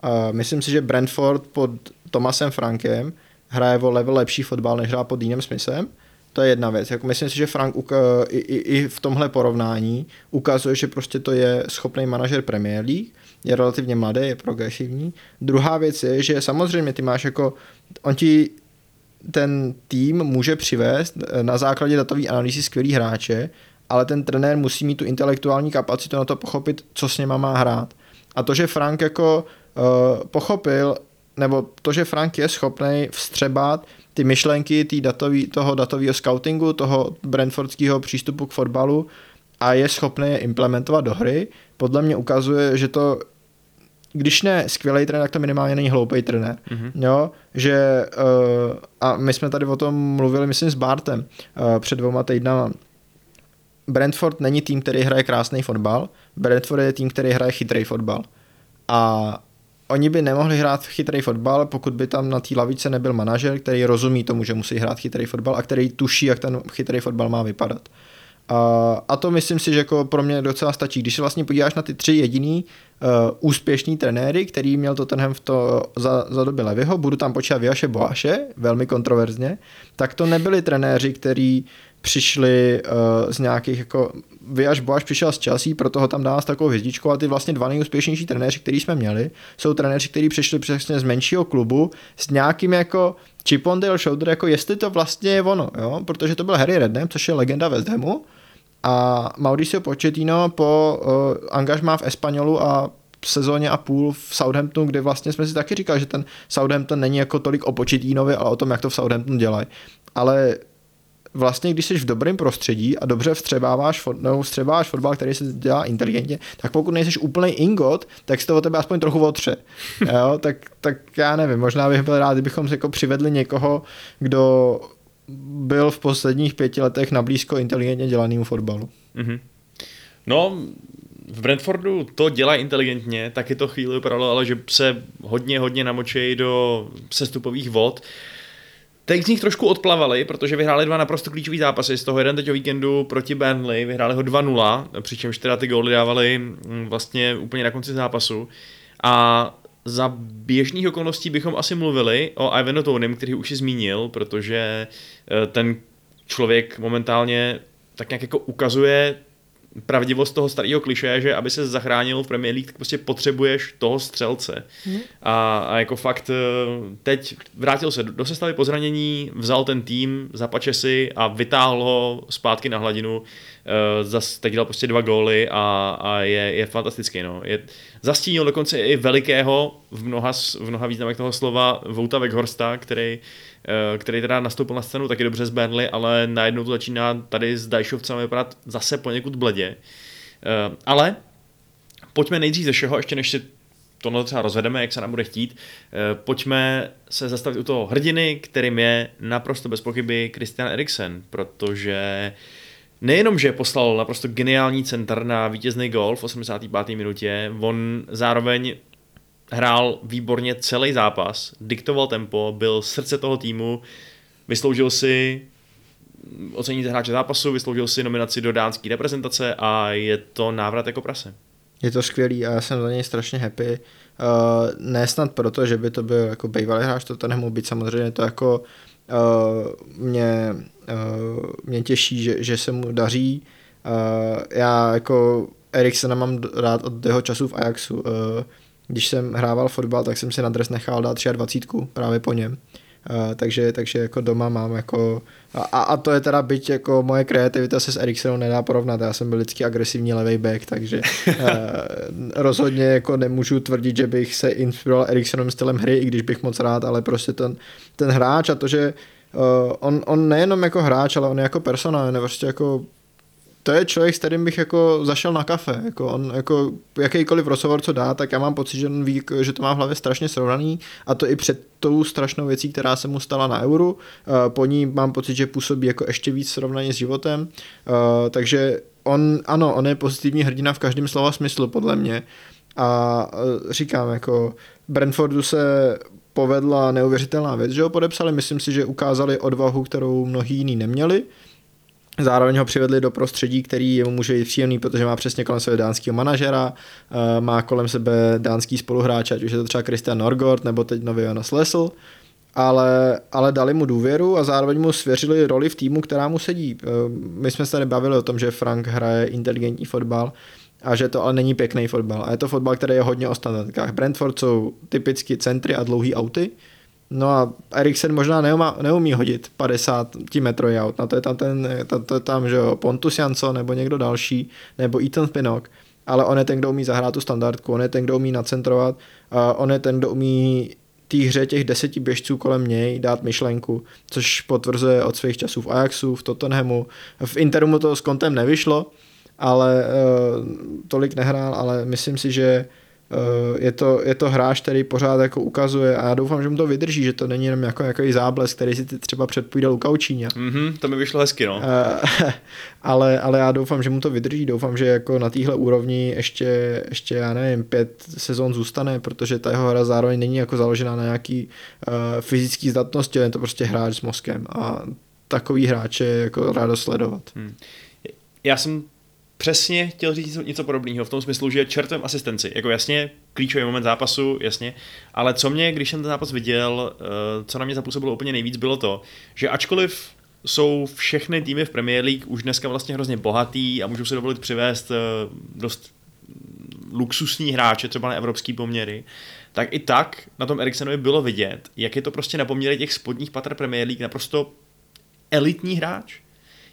Uh, myslím si, že Brentford pod Tomasem Frankem hraje o level lepší fotbal, než hrá pod Deanem Smithem. To je jedna věc. Jako myslím si, že Frank uka- i, i, i v tomhle porovnání ukazuje, že prostě to je schopný manažer Premier League, je relativně mladý, je progresivní. Druhá věc je, že samozřejmě ty máš jako, on ti ten tým může přivést na základě datové analýzy skvělý hráče, ale ten trenér musí mít tu intelektuální kapacitu na to pochopit, co s něma má hrát. A to, že Frank jako uh, pochopil, nebo to, že Frank je schopný vstřebat ty myšlenky tý datový, toho datového scoutingu, toho brentfordského přístupu k fotbalu a je schopný je implementovat do hry, podle mě ukazuje, že to když ne skvělý trenér, tak to minimálně není hloupý trenér. Mm-hmm. Jo, že uh, a my jsme tady o tom mluvili, myslím, s Bartem uh, před dvěma týdnama, Brentford není tým, který hraje krásný fotbal, Brentford je tým, který hraje chytrý fotbal. A oni by nemohli hrát chytrý fotbal, pokud by tam na té lavice nebyl manažer, který rozumí tomu, že musí hrát chytrý fotbal a který tuší, jak ten chytrý fotbal má vypadat. A, a to myslím si, že jako pro mě docela stačí. Když se vlastně podíváš na ty tři jediný uh, úspěšný trenéry, který měl to tenhle v to za, za doby Levyho, budu tam počítat Viaše Boaše, velmi kontroverzně, tak to nebyli trenéři, který přišli uh, z nějakých jako Vyjaš Boaš přišel z Chelsea, proto ho tam dá s takovou hvězdičkou a ty vlastně dva nejúspěšnější trenéři, který jsme měli, jsou trenéři, kteří přišli přesně z menšího klubu s nějakým jako chip on the shoulder, jako jestli to vlastně je ono, jo? protože to byl Harry Redknapp, což je legenda West Hamu a Mauricio Pochettino po uh, angažmá v Espanolu a sezóně a půl v Southamptonu, kde vlastně jsme si taky říkali, že ten Southampton není jako tolik o Pochettinovi, ale o tom, jak to v Southamptonu dělají. Ale vlastně, když jsi v dobrém prostředí a dobře vstřebáváš, nebo vstřebáváš fotbal, který se dělá inteligentně, tak pokud nejsi úplný ingot, tak se to o tebe aspoň trochu otře. jo, tak, tak já nevím, možná bych byl rád, kdybychom jako přivedli někoho, kdo byl v posledních pěti letech na blízko inteligentně dělanému fotbalu. Mhm. No, v Brentfordu to dělá inteligentně, taky to chvíli vypadalo, ale že se hodně, hodně namočejí do sestupových vod. Teď z nich trošku odplavali, protože vyhráli dva naprosto klíčové zápasy, z toho jeden teď o víkendu proti Burnley, vyhráli ho 2-0, přičemž teda ty góly dávali mm, vlastně úplně na konci zápasu. A za běžných okolností bychom asi mluvili o Ivanu Tonym, který už si zmínil, protože eh, ten člověk momentálně tak nějak jako ukazuje pravdivost toho starého kliše, že aby se zachránil v Premier League, tak prostě potřebuješ toho střelce. Mhm. A, a jako fakt eh, teď vrátil se do sestavy po zranění, vzal ten tým, zapače si a vytáhl ho zpátky na hladinu. Eh, Zas teď dal prostě dva góly a, a je, je fantastický. No. Je, zastínil dokonce i velikého v mnoha, v mnoha významech toho slova Vouta Weghorsta, který, který teda nastoupil na scénu taky dobře z Burnley, ale najednou to začíná tady s Dajšovcem vypadat zase poněkud bledě. Eh, Ale pojďme nejdřív ze všeho, ještě než si tohle třeba rozvedeme, jak se nám bude chtít, eh, pojďme se zastavit u toho hrdiny, kterým je naprosto bez pochyby Christian Eriksen, protože nejenom, že poslal naprosto geniální centr na vítězný gol v 85. minutě, on zároveň hrál výborně celý zápas, diktoval tempo, byl srdce toho týmu, vysloužil si ocenit hráče zápasu, vysloužil si nominaci do dánské reprezentace a je to návrat jako prase. Je to skvělý a já jsem za něj strašně happy. Uh, ne snad proto, že by to byl jako bývalý hráč, to to nemohu být samozřejmě to jako uh, mě, uh, mě těší, že, že se mu daří. Uh, já jako Eriksena mám rád od jeho času v Ajaxu. Uh, když jsem hrával fotbal, tak jsem si na dres nechal dát 23 právě po něm. Uh, takže, takže jako doma mám jako a, a to je teda byť jako moje kreativita se s Eriksenou nedá porovnat, já jsem byl vždycky agresivní levý back, takže uh, rozhodně jako nemůžu tvrdit, že bych se inspiroval Eriksenovým stylem hry, i když bych moc rád, ale prostě ten, ten hráč a to, že uh, on, on nejenom jako hráč, ale on je jako persona, on je prostě jako to je člověk, s kterým bych jako zašel na kafe. Jako on, jako jakýkoliv rozhovor, co dá, tak já mám pocit, že on ví, že to má v hlavě strašně srovnaný a to i před tou strašnou věcí, která se mu stala na euru. Eh, Po ní mám pocit, že působí jako ještě víc srovnaně s životem. Eh, Takže on, ano, on je pozitivní hrdina v každém slova smyslu, podle mě. A eh, říkám, jako Brentfordu se povedla neuvěřitelná věc, že ho podepsali. Myslím si, že ukázali odvahu, kterou mnohí jiní neměli. Zároveň ho přivedli do prostředí, který jemu může být příjemný, protože má přesně kolem sebe dánského manažera, eh, má kolem sebe dánský spoluhráč, ať už je to třeba Christian Norgord nebo teď nový Jonas Lesl, ale, ale dali mu důvěru a zároveň mu svěřili roli v týmu, která mu sedí. Eh, My jsme se tady bavili o tom, že Frank hraje inteligentní fotbal a že to ale není pěkný fotbal. A je to fotbal, který je hodně o standardkách. Brentford jsou typicky centry a dlouhý auty, No a Eriksen možná neumá, neumí hodit 50 metrový aut, na to je tam ten, to, to je tam, že jo, Pontus Jansson nebo někdo další, nebo Ethan Pinnock, ale on je ten, kdo umí zahrát tu standardku, on je ten, kdo umí nacentrovat, a on je ten, kdo umí té hře těch deseti běžců kolem něj dát myšlenku, což potvrzuje od svých časů v Ajaxu, v Tottenhamu, v Interu mu to s kontem nevyšlo, ale uh, tolik nehrál, ale myslím si, že je, to, je to hráč, který pořád jako ukazuje a já doufám, že mu to vydrží, že to není jenom jako nějaký záblesk, který si ty třeba předpůjdal u Kaučíňa. Mhm, to mi vyšlo hezky, no. Uh, ale, ale já doufám, že mu to vydrží, doufám, že jako na téhle úrovni ještě, ještě, já nevím, pět sezon zůstane, protože ta jeho hra zároveň není jako založená na nějaký uh, fyzický zdatnosti, je to prostě hráč s mozkem a takový hráče je jako rádo sledovat. Hmm. Já jsem přesně chtěl říct něco, podobného, v tom smyslu, že čertem asistenci, jako jasně, klíčový moment zápasu, jasně, ale co mě, když jsem ten zápas viděl, eh, co na mě zapůsobilo úplně nejvíc, bylo to, že ačkoliv jsou všechny týmy v Premier League už dneska vlastně hrozně bohatý a můžou si dovolit přivést eh, dost luxusní hráče, třeba na evropský poměry, tak i tak na tom Eriksenovi bylo vidět, jak je to prostě na poměry těch spodních patr Premier League naprosto elitní hráč.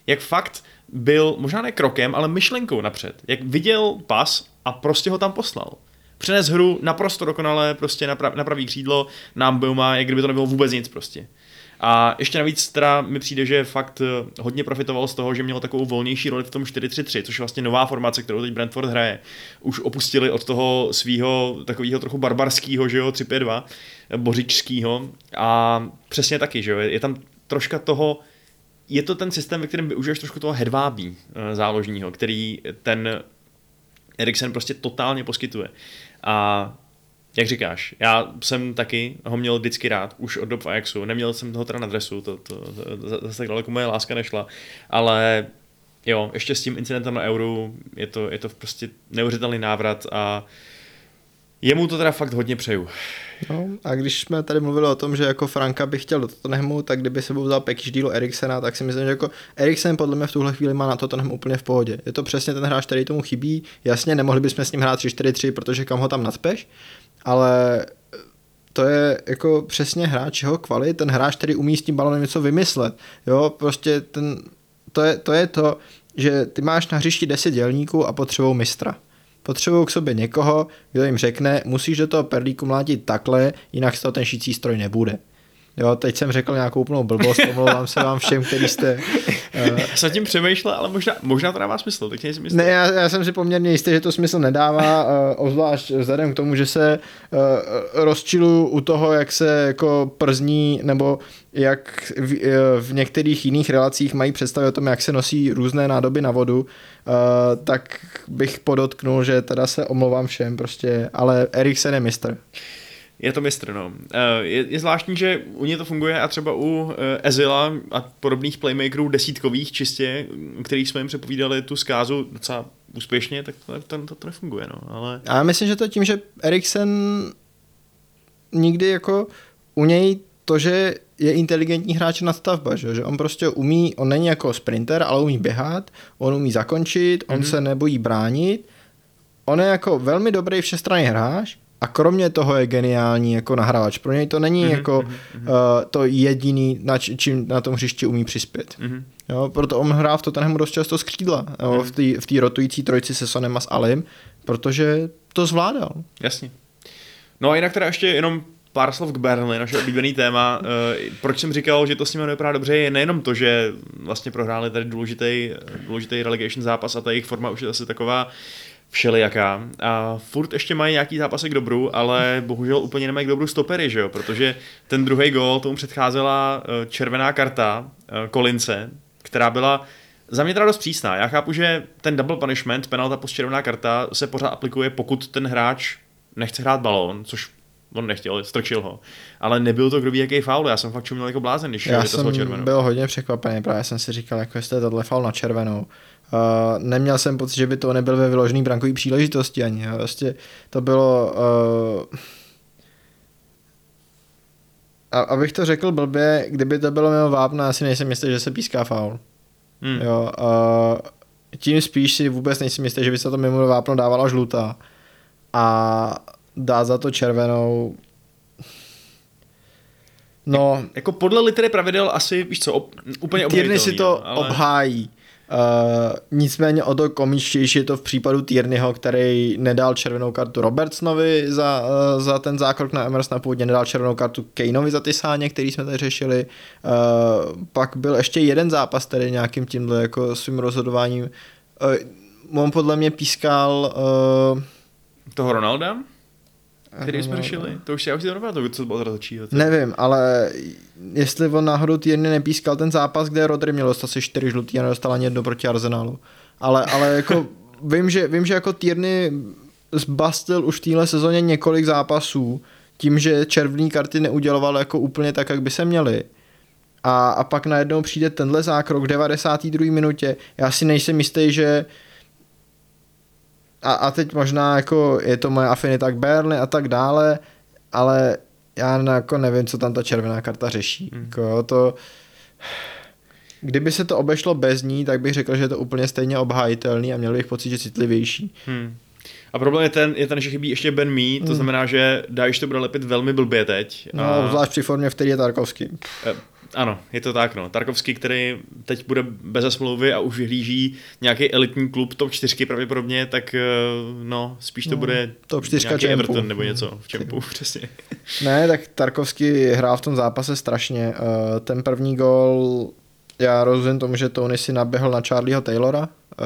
Jak fakt byl možná ne krokem, ale myšlenkou napřed. Jak viděl pas a prostě ho tam poslal. Přenes hru naprosto dokonale prostě na, prav, na pravý křídlo, nám Beuma, jak kdyby to nebylo vůbec nic prostě. A ještě navíc teda mi přijde, že fakt eh, hodně profitoval z toho, že měl takovou volnější roli v tom 4-3-3, což je vlastně nová formace, kterou teď Brentford hraje. Už opustili od toho svého takového trochu barbarského, že jo, 3-5-2, bořičského. A přesně taky, že jo, je tam troška toho, je to ten systém, ve kterém využiješ trošku toho hedvábí eh, záložního, který ten Eriksen prostě totálně poskytuje. A jak říkáš, já jsem taky ho měl vždycky rád, už od dob Ajaxu. Neměl jsem ho teda na dresu, to, to, to zase tak daleko moje láska nešla, ale jo, ještě s tím incidentem na Euru je to, je to prostě neuvěřitelný návrat a jemu to teda fakt hodně přeju. No, a když jsme tady mluvili o tom, že jako Franka by chtěl do Tottenhamu, tak kdyby se vzal package dílu Eriksena, tak si myslím, že jako Eriksen podle mě v tuhle chvíli má na Tottenham úplně v pohodě. Je to přesně ten hráč, který tomu chybí. Jasně, nemohli bychom s ním hrát 3-4-3, protože kam ho tam nadspeš, ale to je jako přesně hráč jeho kvalit, ten hráč, který umí s tím balonem něco vymyslet. Jo, prostě ten, to, je, to je to, že ty máš na hřišti 10 dělníků a potřebou mistra. Potřebují k sobě někoho, kdo jim řekne, musíš do toho perlíku mlátit takhle, jinak z toho ten šící stroj nebude. Jo, teď jsem řekl nějakou úplnou blbost, omlouvám se vám všem, kteří jste... Uh, Já jsem tím přemýšlel, ale možná, možná to dává smysl, teď nejsem jistý. ne, já, já jsem si poměrně jistý, že to smysl nedává, uh, obzvlášť vzhledem k tomu, že se uh, rozčilu u toho, jak se jako przní, nebo jak v, uh, v některých jiných relacích mají představy o tom, jak se nosí různé nádoby na vodu, uh, tak bych podotknul, že teda se omlouvám všem prostě, ale Eriksen je mistr. Je to mistr, no. Eh, Je, je zvláštní, že u něj to funguje a třeba u eh, Ezila a podobných playmakerů desítkových čistě, kterých jsme jim přepovídali tu zkázu docela úspěšně, tak to, to, to, to nefunguje, no. Ale A já myslím, že to tím, že Eriksen nikdy jako u něj to, že je inteligentní hráč na stavba, že, že on prostě umí, on není jako sprinter, ale umí běhat, on umí zakončit, on Mhm. se nebojí bránit, on je jako velmi dobrý všestranný hráč a kromě toho je geniální jako nahrávač. Pro něj to není Mhm, jako mhm, mhm. uh, to jediný, na č- čím na tom hřišti umí přispět. mhm. Jo, proto on hrá v Tottenhamu dost často z křídla, jo, Mhm. v té v rotující trojici se Sonem a s Alim, protože to zvládal. Jasně. No a jinak teda ještě jenom pár slov k Burnley, naše oblíbený téma. Eh, Proč jsem říkal, že to s nimi nevypadá dobře, je nejenom to, že vlastně prohráli tady důležitý, důležitý relegation zápas a ta jejich forma už je zase taková všelijaká. A furt ještě mají nějaký zápasy k dobru, ale bohužel úplně nemají k dobru stopery, že jo? Protože ten druhý gól, tomu předcházela eh, červená karta eh, Kolince, která byla za mě teda dost přísná. Já chápu, že ten double punishment, penalta plus červená karta, se pořád aplikuje, pokud ten hráč nechce hrát balón, což on nechtěl, strčil ho. Ale nebyl to kdo ví jaký faul, já jsem fakt čuměl jako blázen, když Já jsem červenou. byl hodně překvapený, právě jsem si říkal, jako jestli je tohle faul na červenou. Uh, neměl jsem pocit, že by to nebyl ve vyložený brankový příležitosti ani. Jo. Prostě to bylo... Uh, a, abych to řekl blbě, kdyby to bylo mimo vápna, asi nejsem jistý, že se píská faul. Hmm. Jo, uh, tím spíš si vůbec nejsem jistý, že by se to mimo vápno dávalo žlutá. A dá za to červenou. No, Jako podle litery pravidel asi, víš co, op, úplně Tierney si to ale... obhájí. Uh, nicméně o to komičtější je to v případu Tierneyho, který nedal červenou kartu Robertsonovi za, uh, za ten zákrok na Emersona, původně nedal červenou kartu Kaneovi za ty sáně, který jsme tady řešili. Uh, pak byl ještě jeden zápas, který nějakým tímhle jako svým rozhodováním. Uh, on podle mě pískal uh, Toho Ronalda, který jsme řešili, to už já už si to nepamatuju, co to bylo rozhodčího. Nevím, ale jestli on náhodou Tierney nepískal ten zápas, kde Rodry měl dostat asi čtyři žlutý a nedostal ani jedno proti Arsenalu. Ale, ale jako vím, že, vím, že jako Tierney zbastil už v téhle sezóně několik zápasů tím, že červený karty neuděloval jako úplně tak, jak by se měly. A, a pak najednou přijde tenhle zákrok v 92. minutě. Já si nejsem jistý, že a, a teď možná jako je to moje afinita k Burnley a tak dále, ale já jako nevím, co tam ta červená karta řeší. Hmm. Jako to... Kdyby se to obešlo bez ní, tak bych řekl, že je to úplně stejně obhájitelný a měl bych pocit, že citlivější. Hmm. A problém je ten, je ten, že chybí ještě Ben Mee, to Hmm. znamená, že Daesh to bude lepit velmi blbě teď. No, a, zvlášť při formě, v které je Tarkovský. Ano, je to tak, no. Tarkovský, který teď bude bez smlouvy a už vyhlíží nějaký elitní klub top 4 pravděpodobně, tak eh, no, spíš to No, bude top 4 nějaký Čempu. Everton nebo něco v Čempu, přesně. Ne, tak Tarkovský hrál v tom zápase strašně. Eh, Ten první gol, já rozumím tomu, že Tony si naběhl na Charlieho Taylora, eh,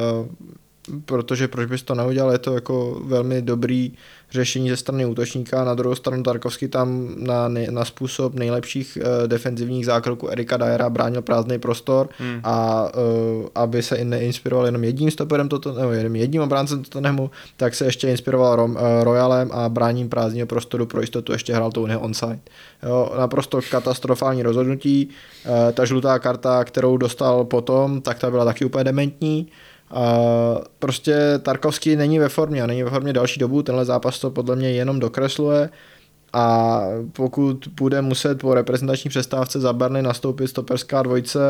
protože proč bys to neudělal, je to jako velmi dobrý řešení ze strany útočníka, na druhou stranu Tarkovský tam na, na způsob nejlepších uh, defenzivních zákroků Erika Dyera bránil prázdný prostor Hmm. a uh, aby se i neinspiroval jenom jedním stoperem, toto, nebo jenom jedním obráncem Tottenhamu, tak se ještě inspiroval Rom, uh, Royalem a bráním prázdného prostoru pro jistotu ještě hrál Tonyho onside. Jo, naprosto katastrofální rozhodnutí. Uh, ta žlutá karta, kterou dostal potom, tak ta byla taky úplně dementní. A prostě Tarkovský není ve formě a není ve formě další dobu, tenhle zápas to podle mě jenom dokresluje a pokud bude muset po reprezentační přestávce za Burnley nastoupit stoperská dvojice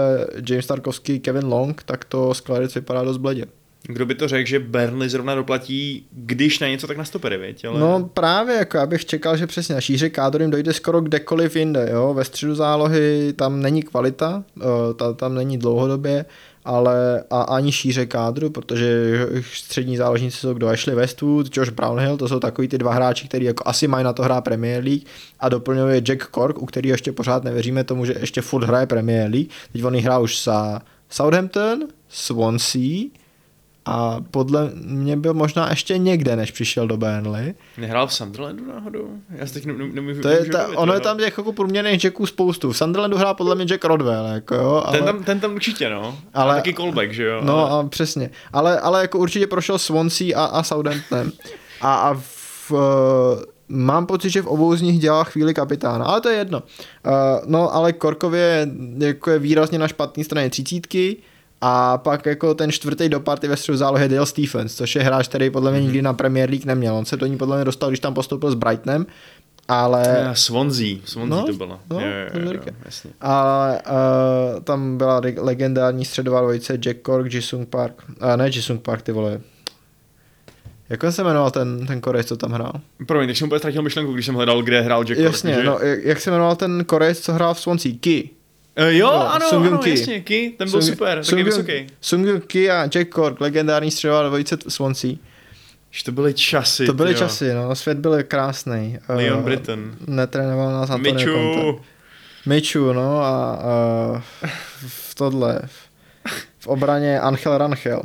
James Tarkovský, Kevin Long, tak to Sklaric vypadá dost bledě. Kdo by to řekl, že Burnley zrovna doplatí, když na něco tak na stopery, viď? Ale... No právě, jako já bych čekal, že přesně na šíře kádru jim dojde skoro kdekoliv jinde, jo, ve středu zálohy tam není kvalita, eh, ta, tam není dlouhodobě, ale a ani šíře kádru, protože střední záložníci jsou kdo Ashley Westwood, Josh Brownhill, to jsou takový ty dva hráči, kteří jako asi mají na to hrát Premier League a doplňuje Jack Cork, u kterého ještě pořád nevěříme tomu, že ještě furt hraje Premier League. Teď on hrá už za Southampton, Swansea a podle mě byl možná ještě někde, než přišel do Burnley. Nehrál v Sunderlandu náhodou? Já si teď nemůžu, nemůžu To je ta, ono je tam těch jako průměrných Jacků spoustu. V Sunderlandu hrál podle mě Jack Rodwell, jako jo, ale, Ten tam, ten tam určitě, no. Ale-. Taky callback, že jo? no ale... a přesně. Ale, ale jako určitě prošel Swansea a, a Southampton. A, a v, uh, mám pocit, že v obou z nich dělal chvíli kapitána, ale to je jedno. Uh, no ale Korkově jako je výrazně na špatné straně třicítky a pak jako ten čtvrtý dopad je ve středu zálohy Dale Stephens, což je hráč, který podle mě nikdy na Premier League neměl. On se do ní podle mě dostal, když tam postoupil s Brightonem, ale... Swansea, Swansea No, to bylo. no, jo, jo, jo, říkám. jasně. A uh, tam byla legendární středová dvojice Jack Cork, Jisung Park. A ne Jisung Park, ty vole. Jak se jmenoval ten, ten Korejc, co tam hrál? Promiň, tak jsem úplně ztratil myšlenku, když jsem hledal, kde hrál Jack Jasně, Cork, že? no, jak, jak se jmenoval ten Korejc, co hrál v Swansea? Ki. Uh, jo, No, ano, Sung ano, Ki. jasně, Ki, ten byl Sung- super, taky Sung- vysoký. Sung Ki a Jack Cork, legendární středová dvojice Swansea. Že to byly časy, To byly tyjo. časy, no, svět byl krásný. Leon Britton. Netrénoval nás Antonio Miču. Conte. Miču, no a uh, v tohle, v obraně Angel Ranchel.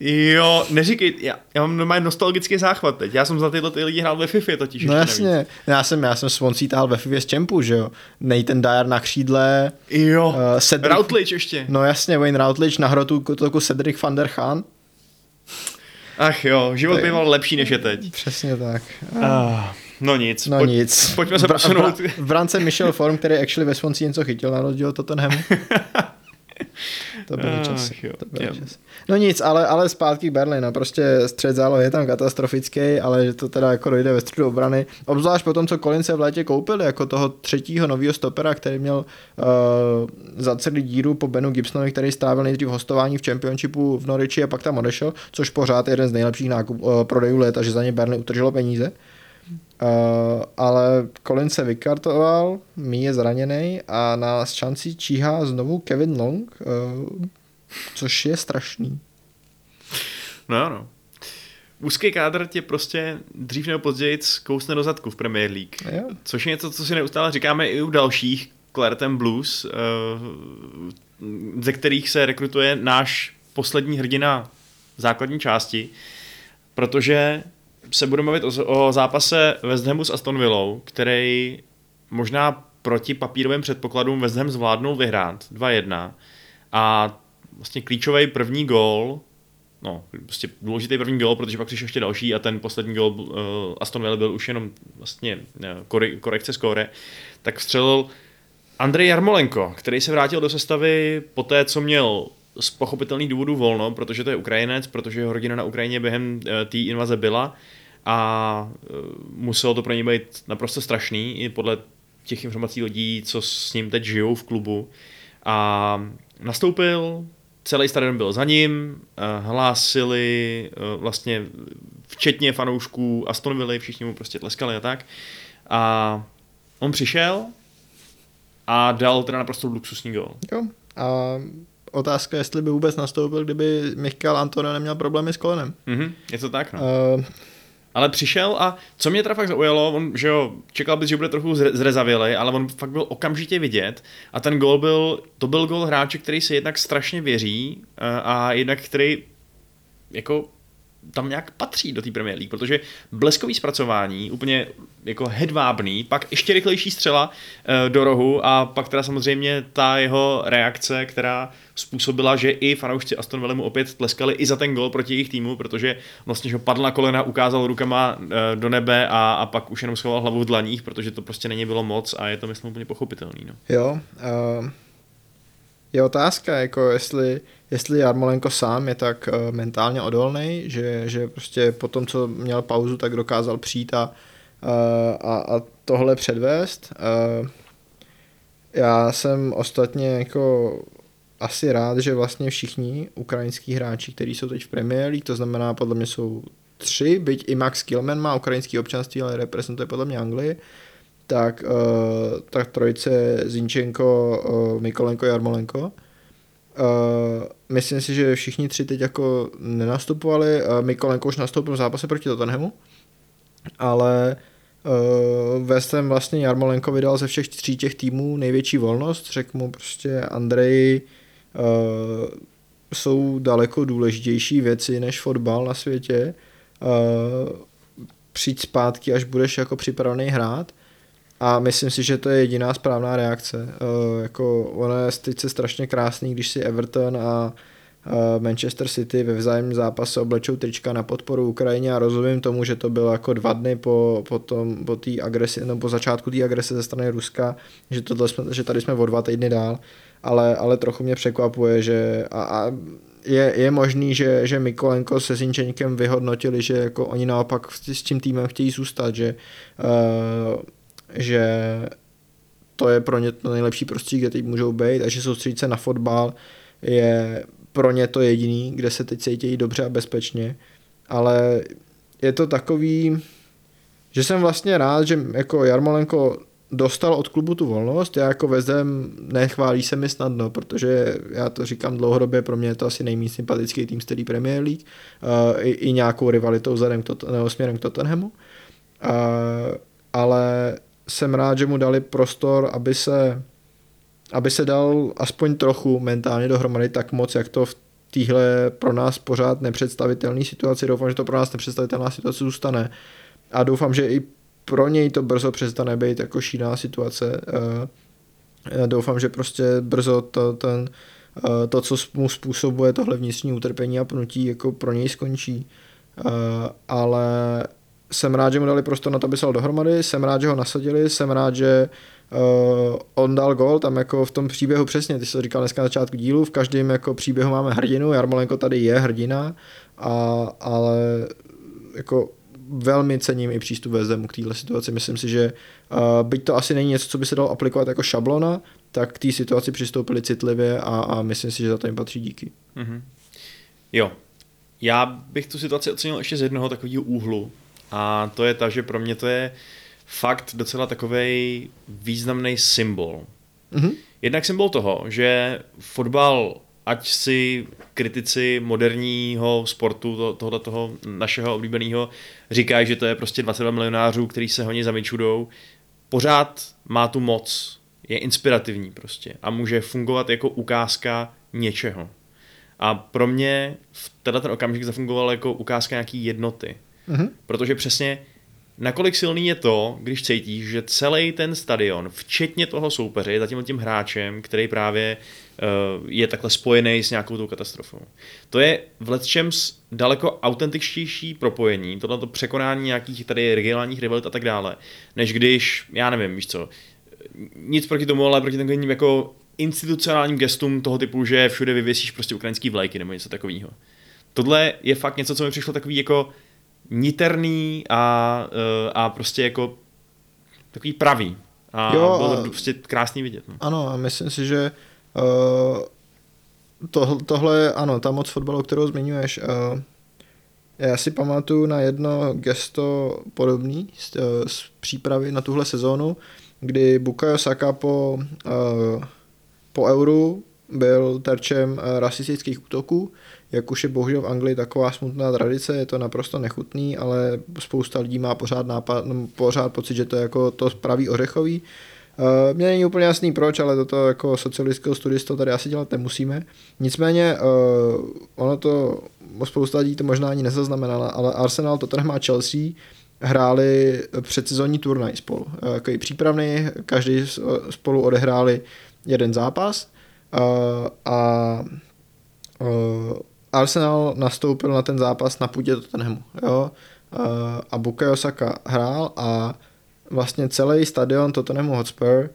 Jo, neříkej, já, já mám normálně nostalgický záchvat teď. Já jsem za tyhle ty lidi hrál ve FIFA totiž No jasně, navíc. já jsem, já jsem Swansea tahal ve FIFA z Čempu, že jo. Nathan Dyer na křídle, Jo, Uh, Cedric- Routledge ještě. no jasně, Wayne Routledge na hrotu kotoku Cedric van der Chaan. Ach jo, život je- býval lepší než je teď. Přesně tak. Uh, no nic. No pojď, nic. Pojďme se Bra- posunout. V brance Michel Form, který actually ve Swansea něco chytil na rozdíl od Tottenhamu. To byly časy. jo, To byly jo. časy. No nic, ale, ale zpátky k Berlin. No prostě střed zálohy je tam katastrofický, ale že to teda jako dojde ve středu obrany. Obzvlášť po tom, co Colin se v létě koupil, jako toho třetího nového stopera, který měl uh, za celý díru po Benu Gibsonovi, který strávil nejdřív hostování v Championshipu v Norwichi a pak tam odešel, což pořád je jeden z nejlepších nákup, uh, prodejů léta, že za ně Burnley utržilo peníze. Uh, ale Colin se vykartoval, Mí je zraněný a na šanci číhá znovu Kevin Long, uh, což je strašný. No jo, no. Úzký kádr tě prostě dřív nebo později kousne do zadku v Premier League. Jo. Což je něco, co si neustále říkáme i u dalších Clareton Blues, eh, ze kterých se rekrutuje náš poslední hrdina základní části, protože se budeme mluvit o, o zápase West Hamu s Aston Villou, který možná proti papírovým předpokladům West Ham zvládnul vyhrát 2-1 a vlastně klíčový první gól no, prostě důležitý první gól, protože pak přišel ještě další a ten poslední gól uh, Aston Villa byl už jenom vlastně uh, kore, korekce skóre, tak vstřelil Andrej Jarmolenko, který se vrátil do sestavy po té, co měl z pochopitelných důvodů volno, protože to je Ukrajinec, protože jeho rodina na Ukrajině během uh, té invaze byla a uh, muselo to pro něj být naprosto strašný, i podle těch informací lidí, co s ním teď žijou v klubu. A nastoupil, celý stadion byl za ním, eh, hlásili eh, vlastně včetně fanoušků Aston Villa, všichni mu prostě tleskali a tak. A on přišel a dal teda naprosto luxusní gol. Jo. A otázka, jestli by vůbec nastoupil, kdyby Michal Antonio neměl problémy s kolenem. Mhm, je to tak, no. Uh, Ale přišel a co mě teda fakt zaujalo, on, že jo, čekal bys, že bude trochu zre- zrezavělej, ale on fakt byl okamžitě vidět a ten gol byl, to byl gol hráče, který se jednak strašně věří eh, a jednak který jako tam nějak patří do té Premier League, protože bleskový zpracování, úplně jako hedvábný, pak ještě rychlejší střela eh, do rohu a pak teda samozřejmě ta jeho reakce, která způsobila, že i fanoušci Aston Villa mu opět tleskali i za ten gol proti jejich týmu, protože vlastně že padl na kolena, ukázal rukama eh, do nebe a, a pak už jenom schoval hlavu v dlaních, protože to prostě není bylo moc a je to myslím úplně pochopitelný. No. jo. Uh, je otázka, jako jestli, jestli Jarmolenko sám je tak uh, mentálně odolný, že, že prostě po tom, co měl pauzu, tak dokázal přijít a, uh, a, a tohle předvést. Uh, já jsem ostatně jako asi rád, že vlastně všichni ukrajinský hráči, kteří jsou teď v Premier League, to znamená podle mě jsou tři, byť i Max Killman má ukrajinský občanství, ale reprezentuje podle mě Anglii, tak, uh, tak trojice Zinčenko, uh, Mikolenko, Jarmolenko. Uh, myslím si, že všichni tři teď jako nenastupovali. Uh, Mikolenko už nastoupil v zápase proti Tottenhamu, ale uh, West Ham vlastně Jarmolenko vydal ze všech tří těch týmů největší volnost. Řekl mu prostě Andrej, uh, jsou daleko důležitější věci než fotbal na světě. Uh, přijď zpátky, až budeš jako připravený hrát. A myslím si, že to je jediná správná reakce. Uh, jako ono je teď se strašně krásný, když si Everton a uh, Manchester City ve vzájemném zápase oblečou trička na podporu Ukrajině a rozumím tomu, že to bylo jako dva dny po, po, tom, po, tý agresi, no, po začátku té agrese ze strany Ruska, že, tohle jsme, že tady jsme o dva týdny dál, ale, ale trochu mě překvapuje, že a, a je, je možný, že, že Mikolenko se Zinčeníkem vyhodnotili, že jako oni naopak s tím týmem chtějí zůstat, že uh, že to je pro ně to nejlepší prostředí, kde teď můžou být a že soustředit se na fotbal je pro ně to jediný, kde se teď cítí dobře a bezpečně, ale je to takový, že jsem vlastně rád, že jako Jarmolenko dostal od klubu tu volnost, já jako vezem nechválí se mi snadno, protože já to říkám dlouhodobě, pro mě je to asi nejméně sympatický tým z Premier League, uh, i, i nějakou rivalitou vzhledem k to, nebo směrem k Tottenhamu, uh, ale jsem rád, že mu dali prostor, aby se, aby se dal aspoň trochu mentálně dohromady tak moc, jak to v téhle pro nás pořád nepředstavitelné situaci. Doufám, že to pro nás nepředstavitelná situace zůstane. A doufám, že i pro něj to brzo přestane být jako šílená situace. Já doufám, že prostě brzo to, ten, to, co mu způsobuje tohle vnitřní utrpení a pnutí, jako pro něj skončí. Ale jsem rád, že mu dali prostor na to, aby se dohromady, jsem rád, že ho nasadili, jsem rád, že uh, on dal gol, tam jako v tom příběhu přesně, ty jsi to říkal dneska na začátku dílu, v každém jako příběhu máme hrdinu, Jarmolenko tady je hrdina, a, ale jako velmi cením i přístup VZM k téhle situaci. Myslím si, že uh, byť to asi není něco, co by se dalo aplikovat jako šablona, tak k té situaci přistoupili citlivě a, a myslím si, že za to jim patří díky. Mm-hmm. Jo. Já bych tu situaci ocenil ještě z jednoho takového úhlu, a to je ta, že pro mě to je fakt docela takový významný symbol. Mhm. Jednak symbol toho, že fotbal, ať si kritici moderního sportu, to, tohle toho našeho oblíbeného, říkají, že to je prostě 22 milionářů, který se honí za Mičudou, pořád má tu moc, je inspirativní prostě a může fungovat jako ukázka něčeho. A pro mě v tenhle ten okamžik zafungoval jako ukázka nějaký jednoty. Mhm. Protože přesně nakolik silný je to, když cítíš, že celý ten stadion, včetně toho soupeře, je za tím hráčem, který právě uh, je takhle spojený s nějakou tou katastrofou. To je v letčems daleko autentičtější propojení, tohle to překonání nějakých tady regionálních rivalit a tak dále, než když, já nevím, víš co, nic proti tomu, ale proti takovým jako institucionálním gestům toho typu, že všude vyvěsíš prostě ukrajinský vlajky nebo něco takového. Tohle je fakt něco, co mi přišlo takový jako niterný a, eh, a prostě jako takový pravý. A Jo, bylo to prostě krásný vidět. No. Ano, a myslím si, že uh, to, tohle je, ano, ta moc fotbalu, kterou zmiňuješ. Uh, já si pamatuju na jedno gesto podobný z, uh, z přípravy na tuhle sezónu, kdy Bukayo Saka po, uh, po euru byl terčem uh, rasistických útoků, jak už je bohužel v Anglii taková smutná tradice, je to naprosto nechutný, ale spousta lidí má pořád, nápad, no, pořád pocit, že to je jako to pravý ořechový. Uh, mně není úplně jasný proč, ale toto jako socialistického studisto tady asi dělat nemusíme. Nicméně uh, ono to, spousta lidí to možná ani nezaznamenala, ale Arsenal, Tottenham a Chelsea hráli předsezonní turnaj spolu. Uh, jako přípravný, každý spolu odehráli jeden zápas uh, a uh, Arsenal nastoupil na ten zápas na půdě Tottenhamu. Jo? A Bukayo Saka hrál a vlastně celý stadion Tottenhamu Hotspur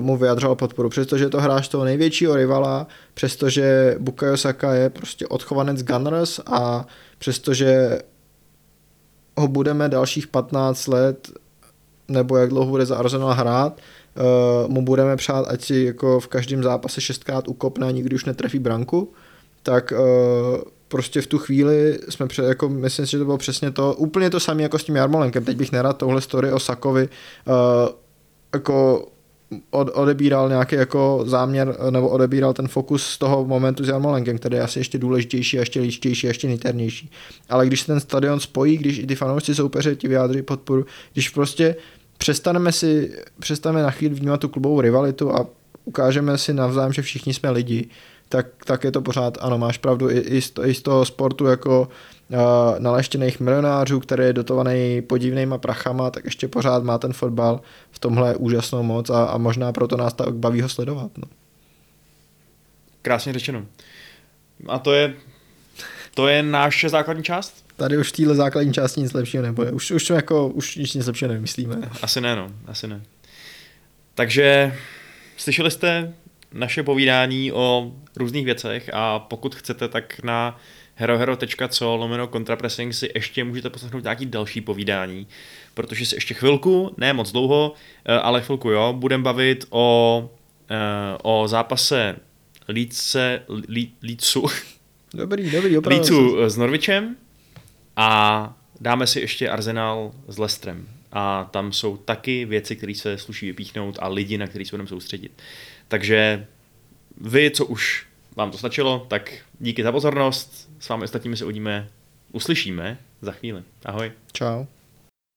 mu vyjadřoval podporu, přestože je to hráč toho největšího rivala, přestože Bukayo Saka je prostě odchovanec Gunners a přestože ho budeme dalších 15 let nebo jak dlouho bude za Arsenal hrát, mu budeme přát, ať si jako v každém zápase šestkrát ukopne a nikdy už netrefí branku, tak uh, prostě v tu chvíli jsme, před, jako myslím si, že to bylo přesně to, úplně to samé jako s tím Jarmolenkem. Teď bych nerad tohle story o Sakovi uh, jako od, odebíral nějaký jako záměr nebo odebíral ten fokus z toho momentu s Jarmolenkem, který je asi ještě důležitější, ještě líčtější, ještě niternější. Ale když se ten stadion spojí, když i ty fanoušci soupeře ti vyjádří podporu, když prostě přestaneme si, přestaneme na chvíli vnímat tu klubovou rivalitu a ukážeme si navzájem, že všichni jsme lidi, tak, tak je to pořád, ano, máš pravdu, i, i, z, i z toho sportu jako uh, naleštěných milionářů, který je dotovaný podivnýma prachama, tak ještě pořád má ten fotbal v tomhle úžasnou moc a, a možná proto nás tak baví ho sledovat. No. Krásně řečeno. A to je, to je naše základní část? Tady už v téhle základní části nic lepšího nebude. Už, už, jako, už nic lepšího nevymyslíme. Asi ne, no. Asi ne. Takže slyšeli jste naše povídání o různých věcech a pokud chcete, tak na herohero.co lomeno kontrapressing si ještě můžete poslechnout nějaký další povídání, protože si ještě chvilku, ne moc dlouho, eh, ale chvilku jo, budeme bavit o, eh, o zápase Lídce, Lídcu, Dobrý, dobrý, opravdu. Lídcu s Norvičem a dáme si ještě Arsenal s Lestrem. A tam jsou taky věci, které se sluší vypíchnout a lidi, na který se budeme soustředit. Takže vy, co už vám to stačilo, tak díky za pozornost. S vámi ostatními se uvidíme, uslyšíme za chvíli. Ahoj. Čau.